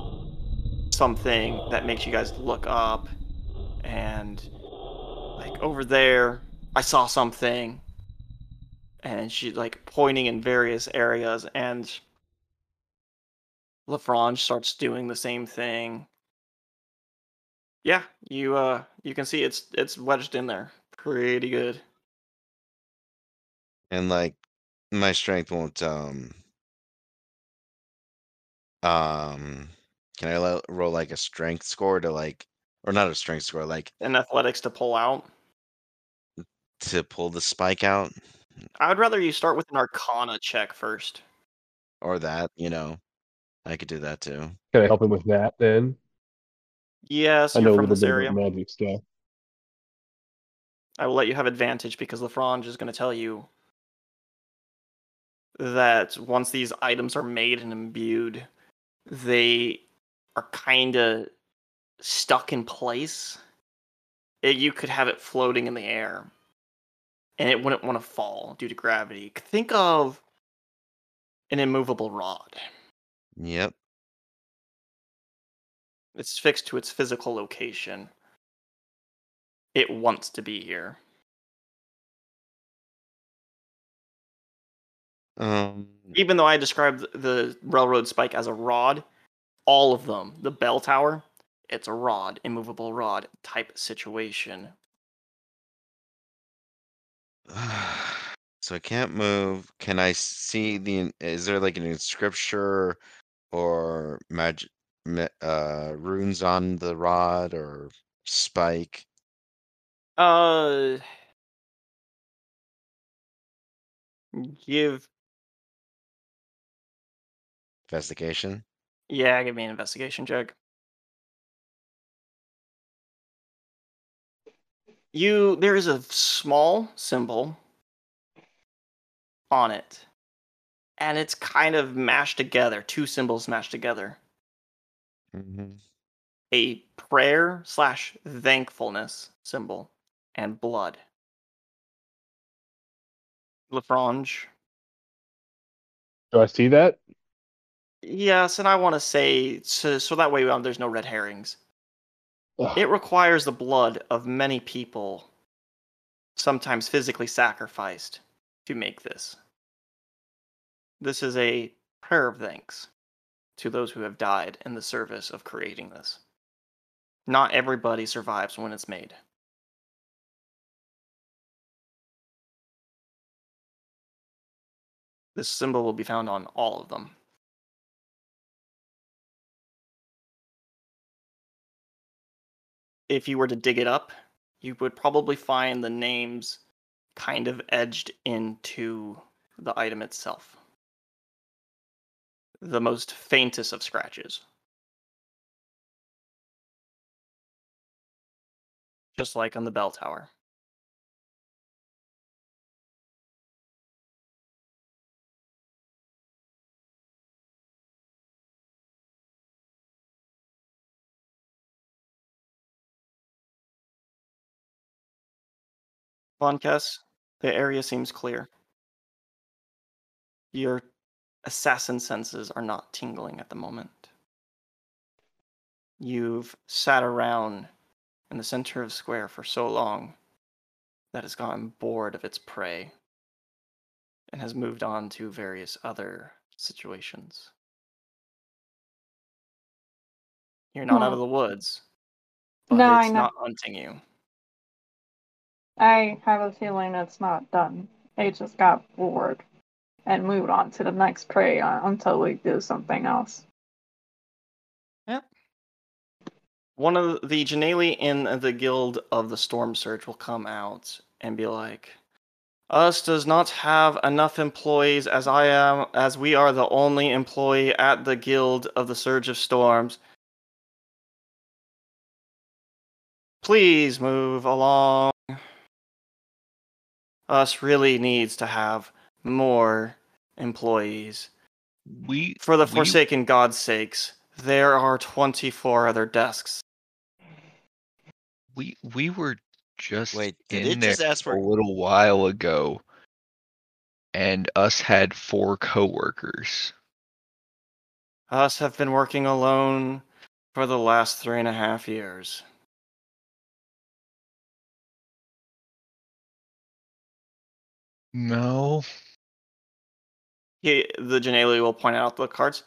something that makes you guys look up, and like over there, I saw something. And she's like pointing in various areas, and Lafrange starts doing the same thing. Yeah, you uh you can see it's it's wedged in there. Pretty good. And like my strength won't um um can I lo- roll like a strength score to like or not a strength score like an athletics to pull out. to pull the spike out I would rather you start with an arcana check first. or that, you know. I could do that too. Can I help him with that then? Yes, I you're know a from little this area. magic stuff. I will let you have advantage because Lafrange is going to tell you that once these items are made and imbued, they are kind of stuck in place. It- you could have it floating in the air, and it wouldn't want to fall due to gravity. Think of an immovable rod. Yep. It's fixed to its physical location. It wants to be here. Um even though I described the railroad spike as a rod, all of them, the bell tower, it's a rod, immovable rod type situation. [SIGHS] so I can't move. Can I see the is there like an inscription or magic uh runes on the rod or spike? Uh, give Investigation? Yeah, give me an investigation check. You there is a small symbol on it, and it's kind of mashed together. Two symbols mashed together. hmm a prayer slash thankfulness symbol and blood. Lafrange. Do I see that? Yes, and I want to say so, so that way um, there's no red herrings. Ugh. It requires the blood of many people, sometimes physically sacrificed, to make this. This is a prayer of thanks to those who have died in the service of creating this. Not everybody survives when it's made. This symbol will be found on all of them. If you were to dig it up, you would probably find the names kind of edged into the item itself. the most faintest of scratches. Just like on the bell tower. Von Kess, the area seems clear. Your assassin senses are not tingling at the moment. You've sat around in the center of the square for so long that has gotten bored of its prey and has moved on to various other situations. You're not out of the woods, but No, I it's not hunting you. I have a feeling it's not done. They just got bored and moved on to the next prey uh, until we do something else. Yep. One of the Janeli in the Guild of the Storm Surge will come out and be like, "Us does not have enough employees as I am, as we are the only employee at the Guild of the Surge of Storms. Please move along. Us really needs to have more employees. We For the we- Forsaken God's sakes, there are 24 other desks. we we were just Wait, did in it there just ask for- a little while ago, and us had four coworkers. Us have been working alone for the last three and a half years. No, He, the Janeli will point out the cards.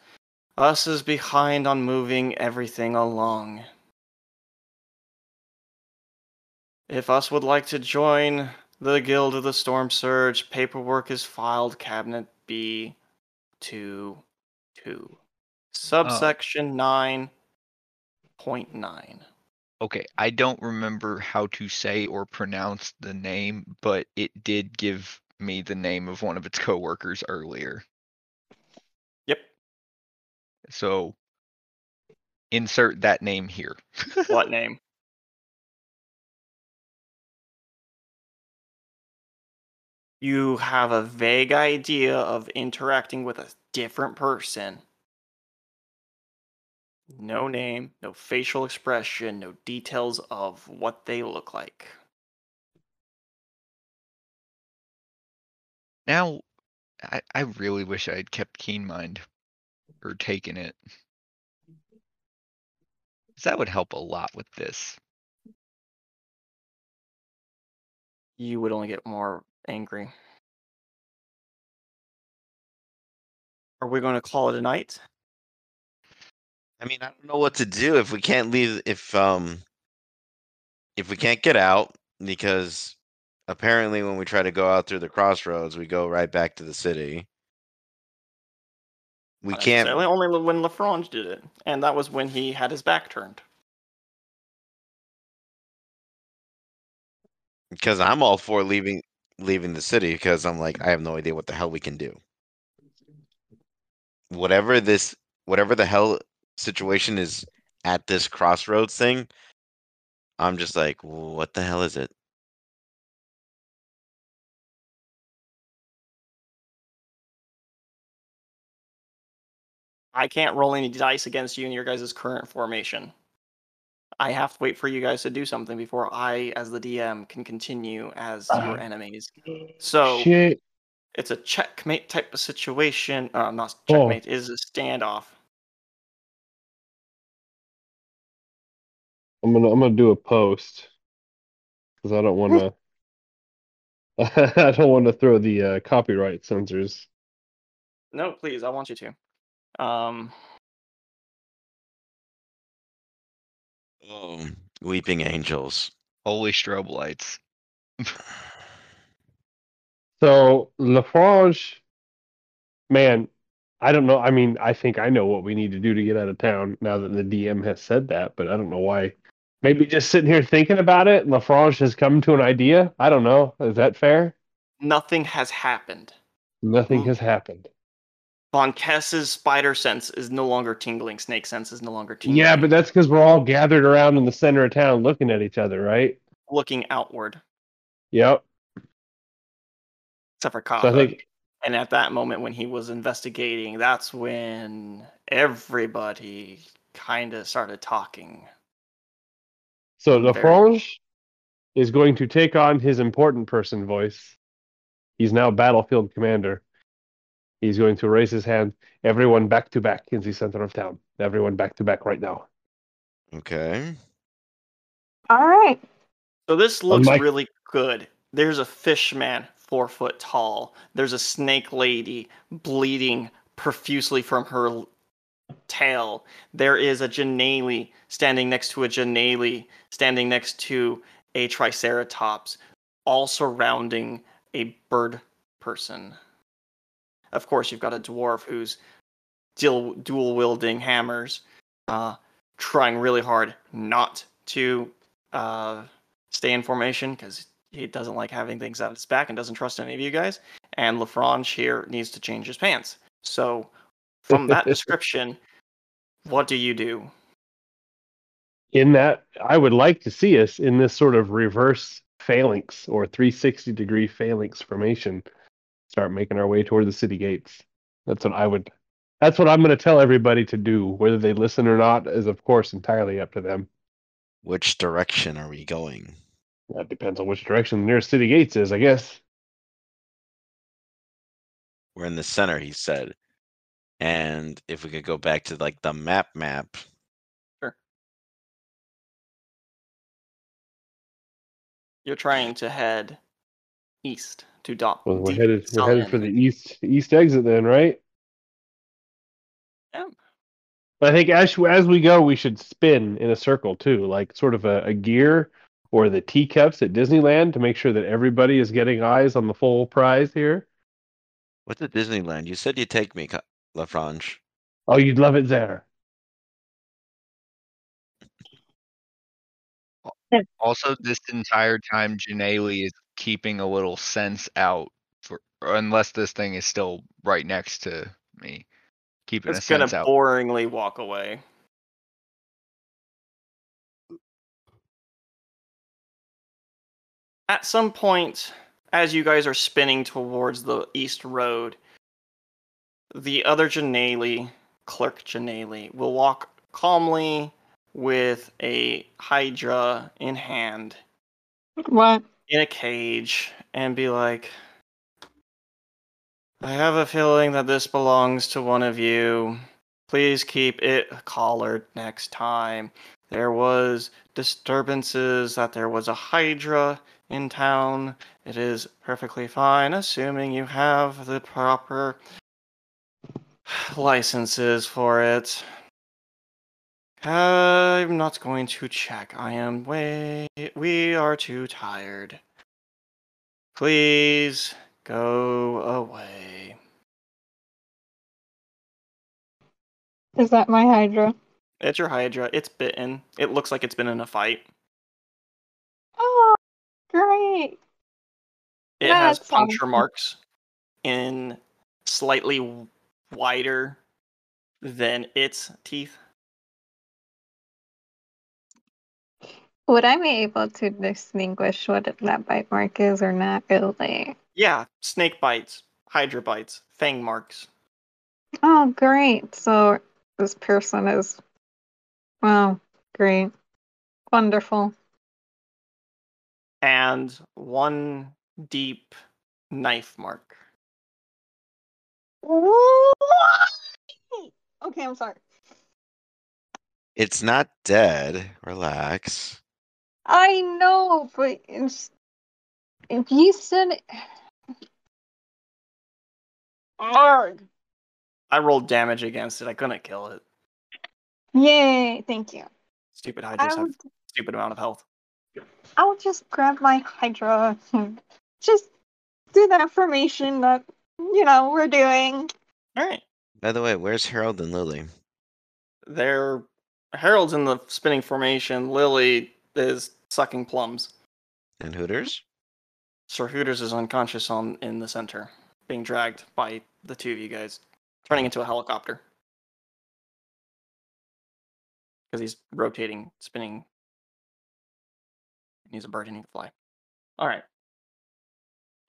Us is behind on moving everything along. If us would like to join the Guild of the Storm Surge, paperwork is filed cabinet B two two. Subsection nine point nine. okay. I don't remember how to say or pronounce the name, but it did give me the name of one of its coworkers earlier. Yep. So insert that name here. [LAUGHS] What name? You have a vague idea of interacting with a different person. No name, no facial expression, no details of what they look like. Now, I, I really wish I had kept keen mind or taken it. 'Cause That would help a lot with this. You would only get more angry. Are we going to call it a night? I mean, I don't know what to do if we can't leave. If um, if we can't get out because apparently when we try to go out through the crossroads, we go right back to the city. We Not can't. necessarily, Only when Lafrange did it, and that was when he had his back turned. because I'm all for leaving leaving the city because I'm like I have no idea what the hell we can do. Whatever this whatever the hell situation is at this crossroads thing, I'm just like, what the hell is it? I can't roll any dice against you in your guys' current formation. I have to wait for you guys to do something before I, as the DM, can continue as Uh-huh. your enemies. So Shit. it's a checkmate type of situation. Uh, not Oh. checkmate, it is a standoff. I'm gonna I'm gonna do a post because I don't want to. [LAUGHS] I don't want to throw the uh, copyright censors. No, please, I want you to. Um, Oh, weeping angels. Holy strobe lights. So Lafrange, man, I don't know. I mean, I think I know what we need to do to get out of town now that the DM has said that, but I don't know why. Maybe just sitting here thinking about it, Lafrange has come to an idea. I don't know. Is that fair? nothing has happened. Nothing Mhm. has happened. Von Kess's spider sense is no longer tingling. Snake sense is no longer tingling. Yeah, but that's because we're all gathered around in the center of town looking at each other, right? looking outward, Yep. except for So I think And at that moment, when he was investigating, that's when everybody kind of started talking. so. Lafrange is going to take on his important person voice. He's now battlefield commander. He's going to raise his hand. Everyone back to back in the center of town. Everyone back to back right now. Okay. All right. So this looks Unlike- really good. There's a fish man, four foot tall. There's a snake lady bleeding profusely from her tail. There is a Janele standing next to a Janele, standing next to a Triceratops, all surrounding a bird person. Of course, you've got a dwarf who's dual dual wielding hammers, uh, trying really hard not to uh, stay in formation because he doesn't like having things at his back and doesn't trust any of you guys. And Lafrange here needs to change his pants. So, from that [LAUGHS] description, what do you do? in that I would like to see us in this sort of reverse phalanx or 360 degree phalanx formation start making our way toward the city gates. That's what I would that's what I'm going to tell everybody to do. Whether they listen or not is of course entirely up to them. Which direction are we going? That depends on which direction the nearest city gates is, I guess. We're in the center, he said. And if we could go back to like the map map, Sure. You're trying to head east to dock. Well, we're deep headed we're headed Sullen. for the east east exit then, right? Yeah. But I think as as we go, we should spin in a circle too, like sort of a, a gear or the teacups at Disneyland to make sure that everybody is getting eyes on the full prize here. what's at Disneyland? You said you'd take me, Ka- Lafrange. Oh, you'd love it there. Also, this entire time, Janelle is keeping a little sense out for, unless this thing is still right next to me, keeping It's a gonna out. boringly walk away. At some point, as you guys are spinning towards the east road, the other Janelle, Clerk Janelle, will walk calmly with a Hydra in hand What? In a cage and be like, I have a feeling that this belongs to one of you. Please keep it collared next time. There was disturbances that there was a Hydra in town. It is perfectly fine, assuming you have the proper [SIGHS] licenses for it. I'm not going to check. I am way. We are too tired. Please go away. Is that my Hydra? It's your Hydra. It's bitten. It looks like it's been in a fight. Oh, great. It has puncture awesome. marks in slightly wider than its teeth. Would I be able to distinguish what that bite mark is or not really? Yeah, snake bites, Hydra bites, fang marks. Oh, great. So this person is. Wow, great. Wonderful. and one deep knife mark. Okay, I'm sorry. It's not dead. Relax. I know, but it's, if you said it. Arg. I rolled damage against it. I couldn't kill it. Yay, thank you. Stupid I Hydras have would, stupid amount of health. I will just grab my Hydra just do the formation that, you know, we're doing. All right. By the way, where's Harold and Lily? They're Harold's in the spinning formation. Lily is sucking plums. And Hooters? Sir Hooters is unconscious on in the center, being dragged by the two of you guys turning into a helicopter because he's rotating, spinning. And he's a bird and he can fly. All right.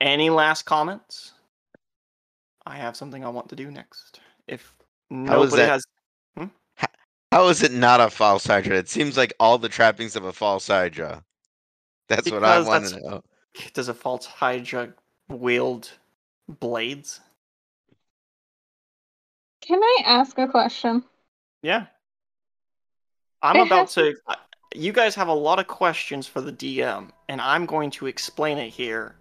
Any last comments? I have something I want to do next. If nobody has, How is it not a false Hydra? It seems like all the trappings of a false Hydra. That's what I want to know. does a false Hydra wield blades? Can I ask a question? Yeah. I'm It about has to. You guys have a lot of questions for the DM, and I'm going to explain it here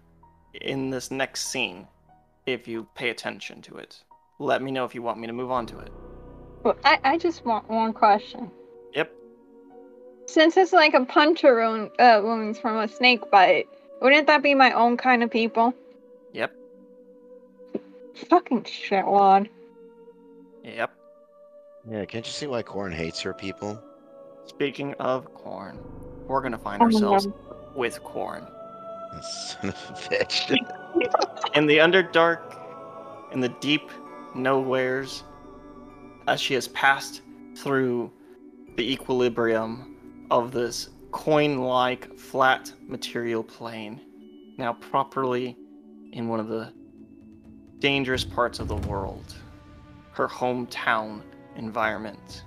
in this next scene if you pay attention to it. Let me know if you want me to move on to it. Well, I, I just want one question. Yep. Since it's like a puncher wound, uh, wounds from a snake bite, wouldn't that be my own kind of people? Yep. Fucking shitwad. Yep. Yeah, can't you see why Corn hates her people? Speaking of corn, we're going to find Oh, ourselves no. with corn. Son of a bitch. in the underdark, in the deep nowheres, as she has passed through the equilibrium of this coin like flat material plane, now properly in one of the dangerous parts of the world, her hometown environment.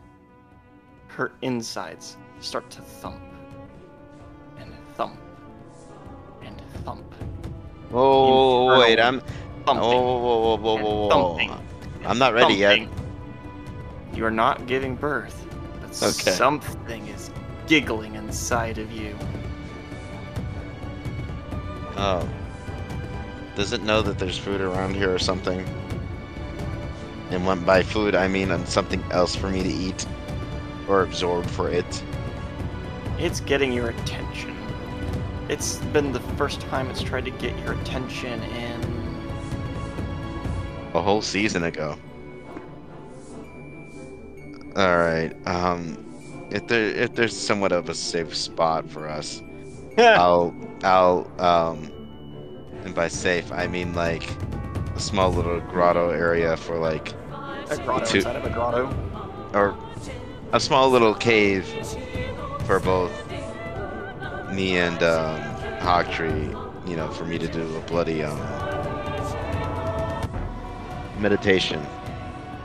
Her insides start to thump and thump and thump. Whoa, wait, I'm. Thumping. Oh, whoa, whoa, whoa, whoa, whoa, whoa. thumping. I'm not ready yet. You are not giving birth, but Okay. something is giggling inside of you. Oh. Does it know that there's food around here or something? And when by food, I mean on something else for me to eat or absorb for it. It's getting your attention. It's been the first time it's tried to get your attention in. A whole season ago. All right. Um, if there if there's somewhat of a safe spot for us, [LAUGHS] I'll I'll um, and by safe I mean like a small little grotto area for like a grotto Two- inside of a grotto. or a small little cave for both me and um, Hawktree, you know, for me to do a bloody um, meditation.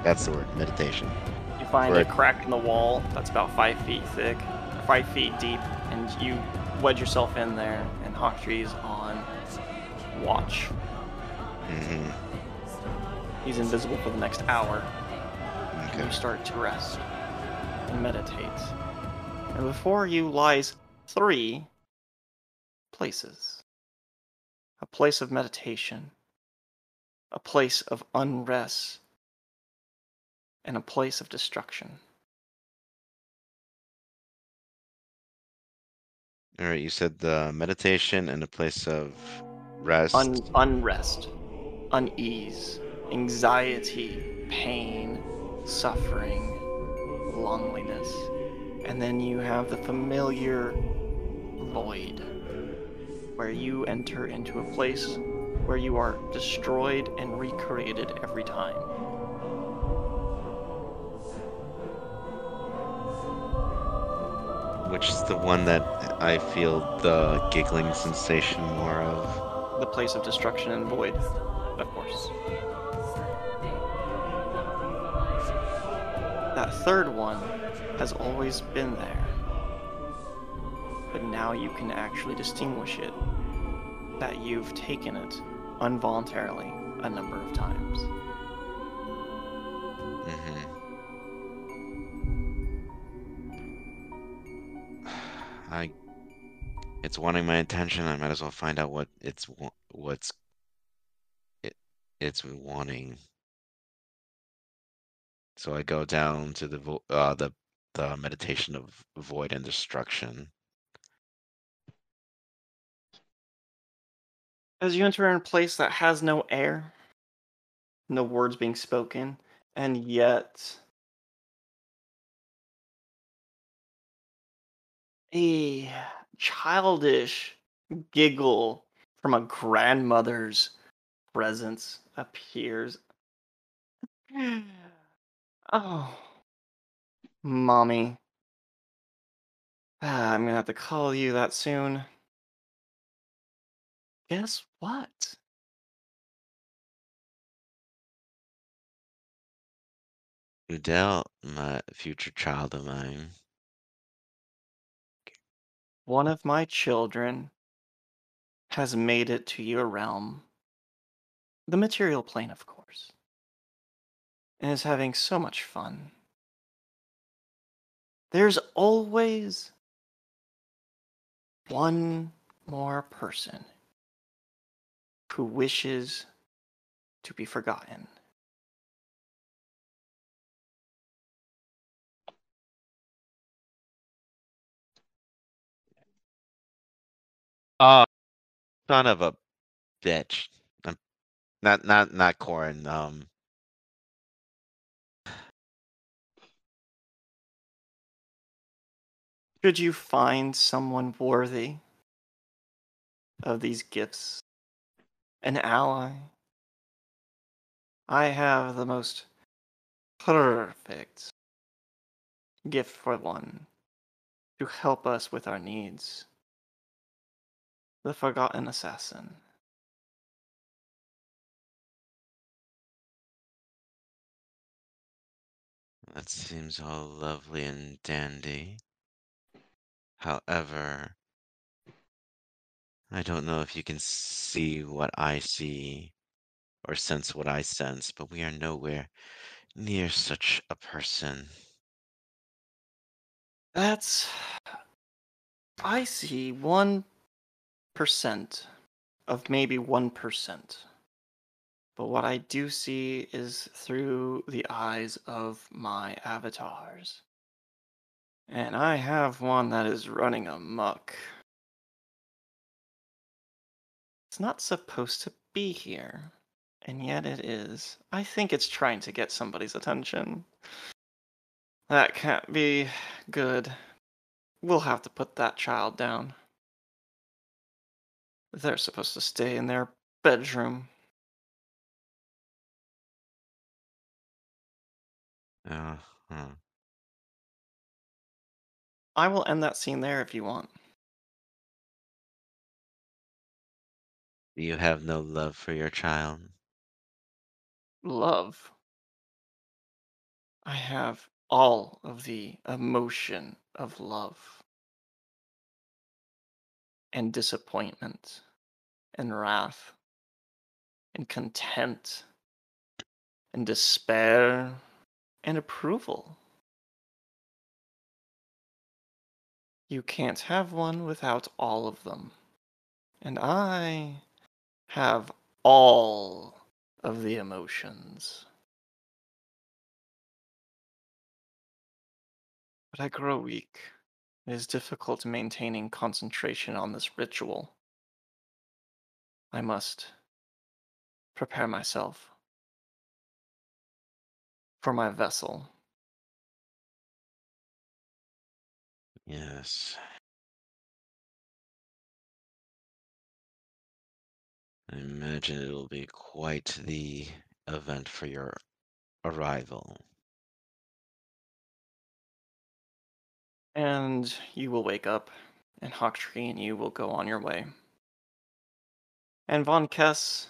That's the word, meditation. Find Right. a crack in the wall that's about five feet thick, five feet deep, and you wedge yourself in there, and Hawktree's on watch. hmm He's invisible for the next hour. Okay. you start to rest and meditate. And before you lies three places a place of meditation, a place of unrest, and a place of destruction. All right. You said the meditation and a place of rest. Un- unrest, unease, anxiety, pain, suffering, loneliness. And then you have the familiar void, where you enter into a place where you are destroyed and recreated every time. Which is the one that I feel the giggling sensation more of? The place of destruction and void, of course. That third one has always been there. But now you can actually distinguish it that you've taken it involuntarily a number of times. I. It's wanting my attention. I might as well find out what it's what's it it's wanting. So I go down to the uh the the meditation of void and destruction. As you enter in a place that has no air, no words being spoken, and yet a childish giggle from a grandmother's presence appears. [SIGHS] Oh, mommy. Ah, [SIGHS] I'm gonna have to call you that soon. Guess what? Udell, my future child of mine. One of my children has made it to your realm. The material plane, of course. And is having so much fun. There's always one more person who wishes to be forgotten. Oh, son of a bitch. Not not not Corin. Um, Should you find someone worthy of these gifts, an ally, I have the most perfect gift for one to help us with our needs. The Forgotten Assassin. that seems all lovely and dandy. However, I don't know if you can see what I see or sense what I sense, but we are nowhere near such a person. That's. I see 1% of maybe 1%. But what I do see is through the eyes of my avatars. And I have one that is running amok. It's not supposed to be here, and yet it is. I think it's trying to get somebody's attention. That can't be good. We'll have to put that child down. They're supposed to stay in their bedroom. Uh, huh. I will end that scene there if you want. You have no love for your child. Love. I have all of the emotion of love and disappointment and wrath and content and despair and approval. You can't have one without all of them. And I have all of the emotions. But I grow weak. It is difficult maintaining concentration on this ritual. I must prepare myself for my vessel. Yes. I imagine it'll be quite the event for your arrival. And you will wake up, and Hawktree and you will go on your way. And Von Kess,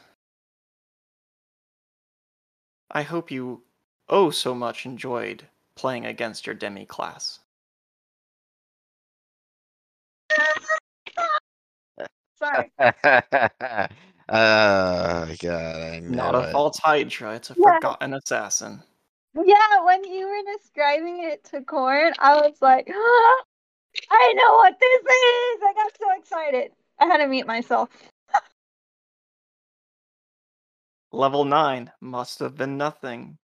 I hope you oh so much enjoyed playing against your demi class. Sorry. [LAUGHS] oh god, I Not knew a it. false Hydra, it's a Yeah. forgotten assassin. Yeah, when you were describing it to Corn, I was like, [GASPS] I know what this is. I got so excited. I had to mute myself. Level 9 must have been nothing.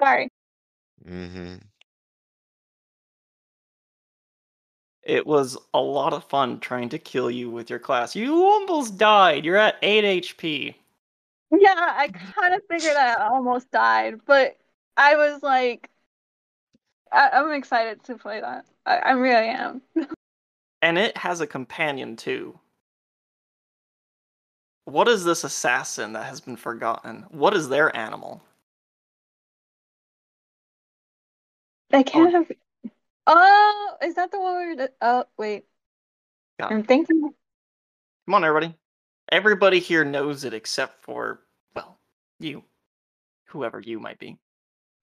Sorry. Mm-hmm. It was a lot of fun trying to kill you with your class. You almost died. You're at 8 HP. Yeah, I kind of figured I almost died, but I was like, I- I'm excited to play that. I, I really am. [LAUGHS] And it has a companion too. What is this assassin that has been forgotten? What is their animal? They can't oh. have. Oh, is that the one where? The... Oh, wait. Yeah. I'm thinking. Come on, everybody. Everybody here knows it except for, well, you. Whoever you might be.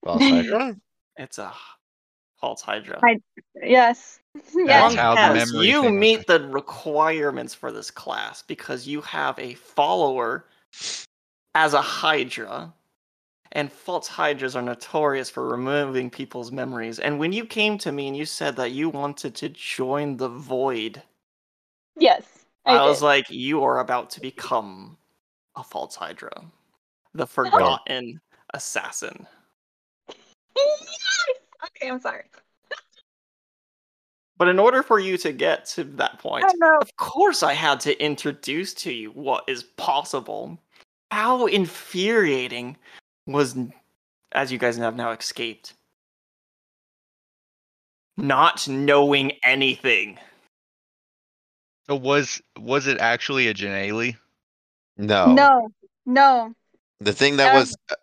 False Hydra? [LAUGHS] It's a false Hydra. I- [LAUGHS] Yes. That's yes. how the Yes, memory you thing meet the requirements for this class because you have a follower as a Hydra, and false Hydras are notorious for removing people's memories. And when you came to me and you said that you wanted to join the Void, Yes. I, I, was like, you are about to become a false Hydra, the forgotten assassin. yes. Okay, I'm sorry. But in order for you to get to that point, oh, Of course, I had to introduce to you what is possible. How infuriating was, as you guys have now escaped, not knowing anything. So was was it actually a Janelle? No. No. No. The thing that was uh,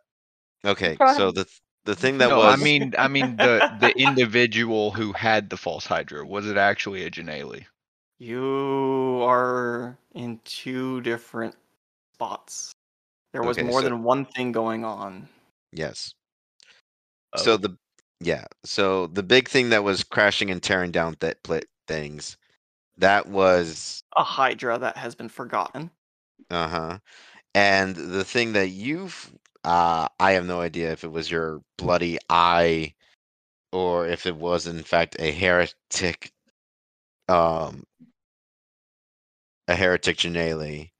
okay. So the the thing that no, was I mean I mean the [LAUGHS] the individual who had the false Hydra. Was it actually a Janelle? You are in two different spots. There was Okay, more so- than one thing going on. yes. Oh. So the yeah. So the big thing that was crashing and tearing down that pla things, that was A Hydra that has been forgotten. uh huh. And the thing that you've uh I have no idea if it was your bloody eye or if it was in fact a heretic um a heretic Janelle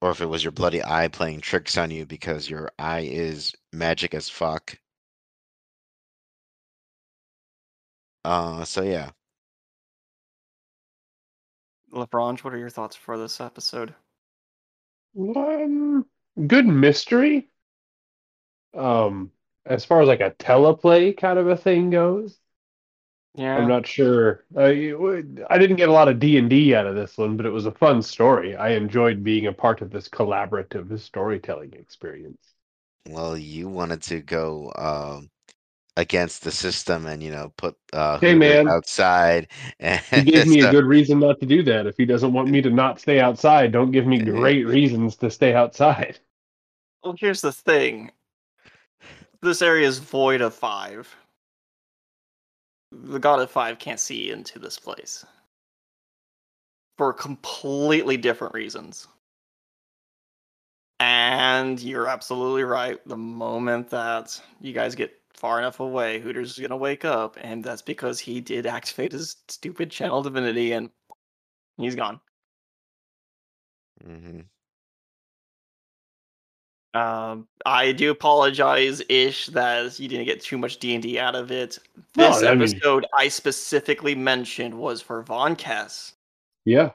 or if it was your bloody eye playing tricks on you because your eye is magic as fuck. Uh so yeah. LeBranche, what are your thoughts for this episode? Um, good mystery. Um, as far as like a teleplay kind of a thing goes, Yeah. I'm not sure. I I didn't get a lot of D and D out of this one, but it was a fun story. I enjoyed being a part of this collaborative storytelling experience. Well, you wanted to go um against the system and you know put uh Hey, man. outside and He gave [LAUGHS] me a good reason not to do that. If he doesn't want me to not stay outside, don't give me great reasons to stay outside. Well, here's the thing. This area is void of five. The god of five can't see into this place. For completely different reasons. And you're absolutely right. The moment that you guys get far enough away, Hooters is gonna wake up, and that's because he did activate his stupid channel divinity and he's gone. Mhm. Um, I do apologize, Ish, that you didn't get too much D and D out of it. No, This I mean- episode I specifically mentioned was for Von Kess Yeah,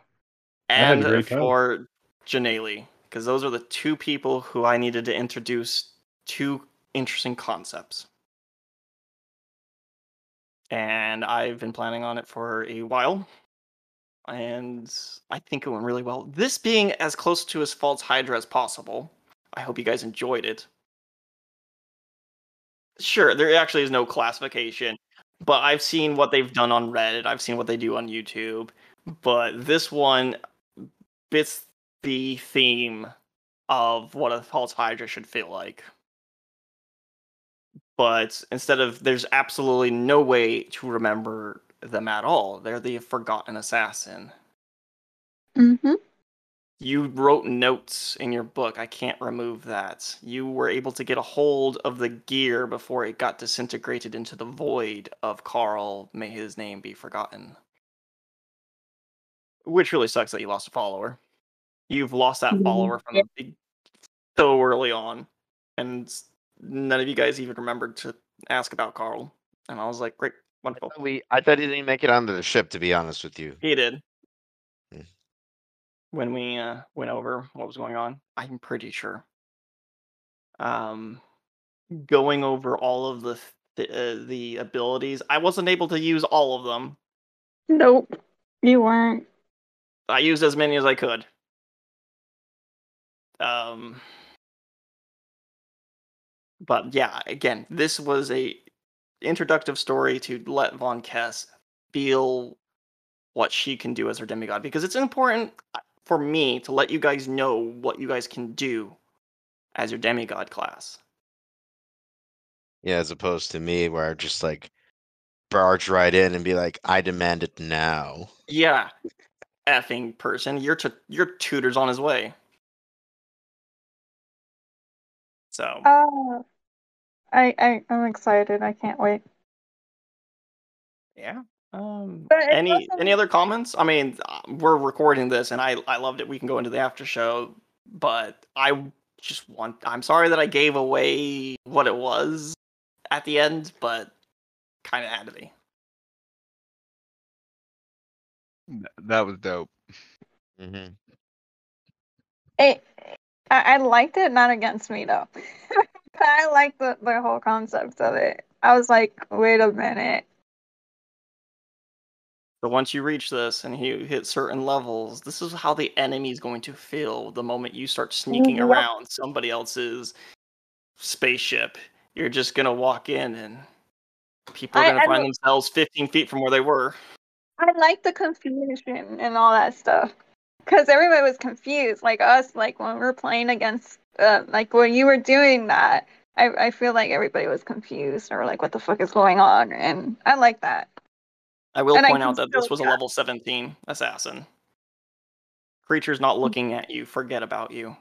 and for Janelle, because those are the two people who I needed to introduce two interesting concepts. And I've been planning on it for a while. And I think it went really well. This being as close to as false Hydra as possible. I hope you guys enjoyed it. Sure, there actually is no classification, but I've seen what they've done on Reddit. I've seen what they do on YouTube. But this one fits the theme of what a false Hydra should feel like. But instead of, there's absolutely no way to remember them at all. They're the forgotten assassin. Mm-hmm. You wrote notes in your book. I can't remove that. You were able to get a hold of the gear before it got disintegrated into the void of Carl. May his name be forgotten. Which really sucks that you lost a follower. You've lost that Mhm. follower from the so early on, and none of you guys even remembered to ask about Carl. And I was like, great, wonderful. We I thought he didn't make it onto the ship to be honest with you. He did. When we uh, went over what was going on, I'm pretty sure. Um, going over all of the th- uh, the abilities, I wasn't able to use all of them. Nope. You weren't. I used as many as I could. Um, but yeah, again, this was a introductive story to let Von Kess feel what she can do as her demigod because it's important for me to let you guys know what you guys can do as your demigod class. Yeah, as opposed to me where I just like barge right in and be like, I demand it now. Yeah, effing person, your t- your tutor's on his way. So Oh, I, I I'm excited. I can't wait. yeah. Um, any wasn't- any other comments? I mean, uh, we're recording this, and I I loved it. We can go into the after show, but I just want. I'm sorry that I gave away what it was at the end, but kind of had to be. That was dope. Mm-hmm. It, I, I liked it, not against me though. [LAUGHS] but I liked the, the whole concept of it. I was like, wait a minute. So once you reach this and you hit certain levels, this is how the enemy's going to feel the moment you start sneaking Yep. around somebody else's spaceship. You're just gonna walk in and people are gonna I find themselves 15 feet from where they were. I like the confusion and all that stuff. Because everybody was confused, like us, like when we were playing against, uh, like when you were doing that, I, I feel like everybody was confused or like, what the fuck is going on? And I like that. I will And point can out that this still was a level 17 assassin. Creatures not looking at you, forget about you.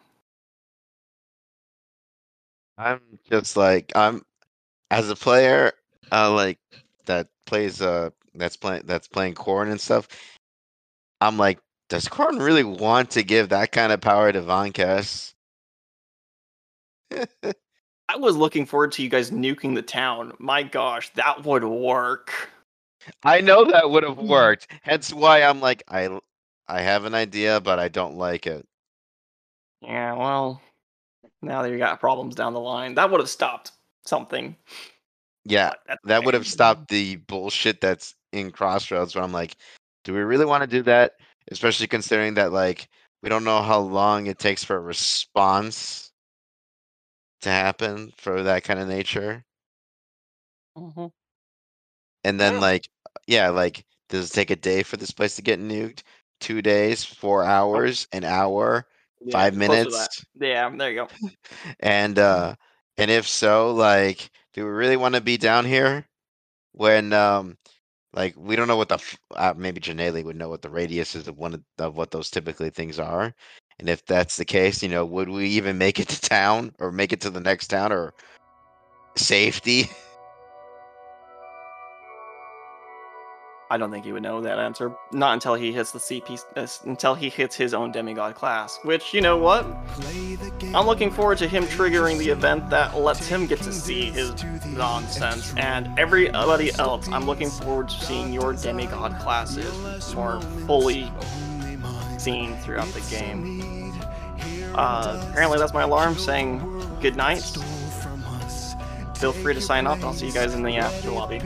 I'm just like I'm as a player, uh, like that plays uh that's playing that's playing corn and stuff. I'm like, does Corn really want to give that kind of power to Von Kess? [LAUGHS] I was looking forward to you guys nuking the town. My gosh, that would work. I know that would have Mm. worked. Hence why I'm like, I I have an idea, but I don't like it. Yeah, well, now that you got problems down the line, that would have stopped something. Yeah, that would have stopped the bullshit that's in Crossroads. Where I'm like, do we really want to do that? Especially considering that like we don't know how long it takes for a response to happen for that kind of nature. Mm Mhm. And then like, yeah, like does it take a day for this place to get nuked? Two days, four hours, an hour, Yeah, five close to that. minutes? Yeah, there you go. [LAUGHS] And uh and if so, like, do we really want to be down here when um like we don't know what the f- uh, maybe Janelle would know what the radius is of one of, of what those typically things are. And if that's the case, you know, would we even make it to town or make it to the next town or safety? [LAUGHS] I don't think he would know that answer. Not until he hits the CP, uh, until he hits his own demigod class. Which, you know what? I'm looking forward to him triggering the event that lets him get to see his nonsense. And everybody else, I'm looking forward to seeing your demigod classes more fully seen throughout the game. Uh, apparently, that's my alarm saying good night. Feel free to sign off, and I'll see you guys in the after lobby.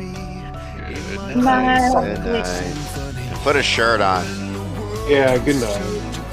Good Nice. Good night. Put a shirt on. Yeah, good night.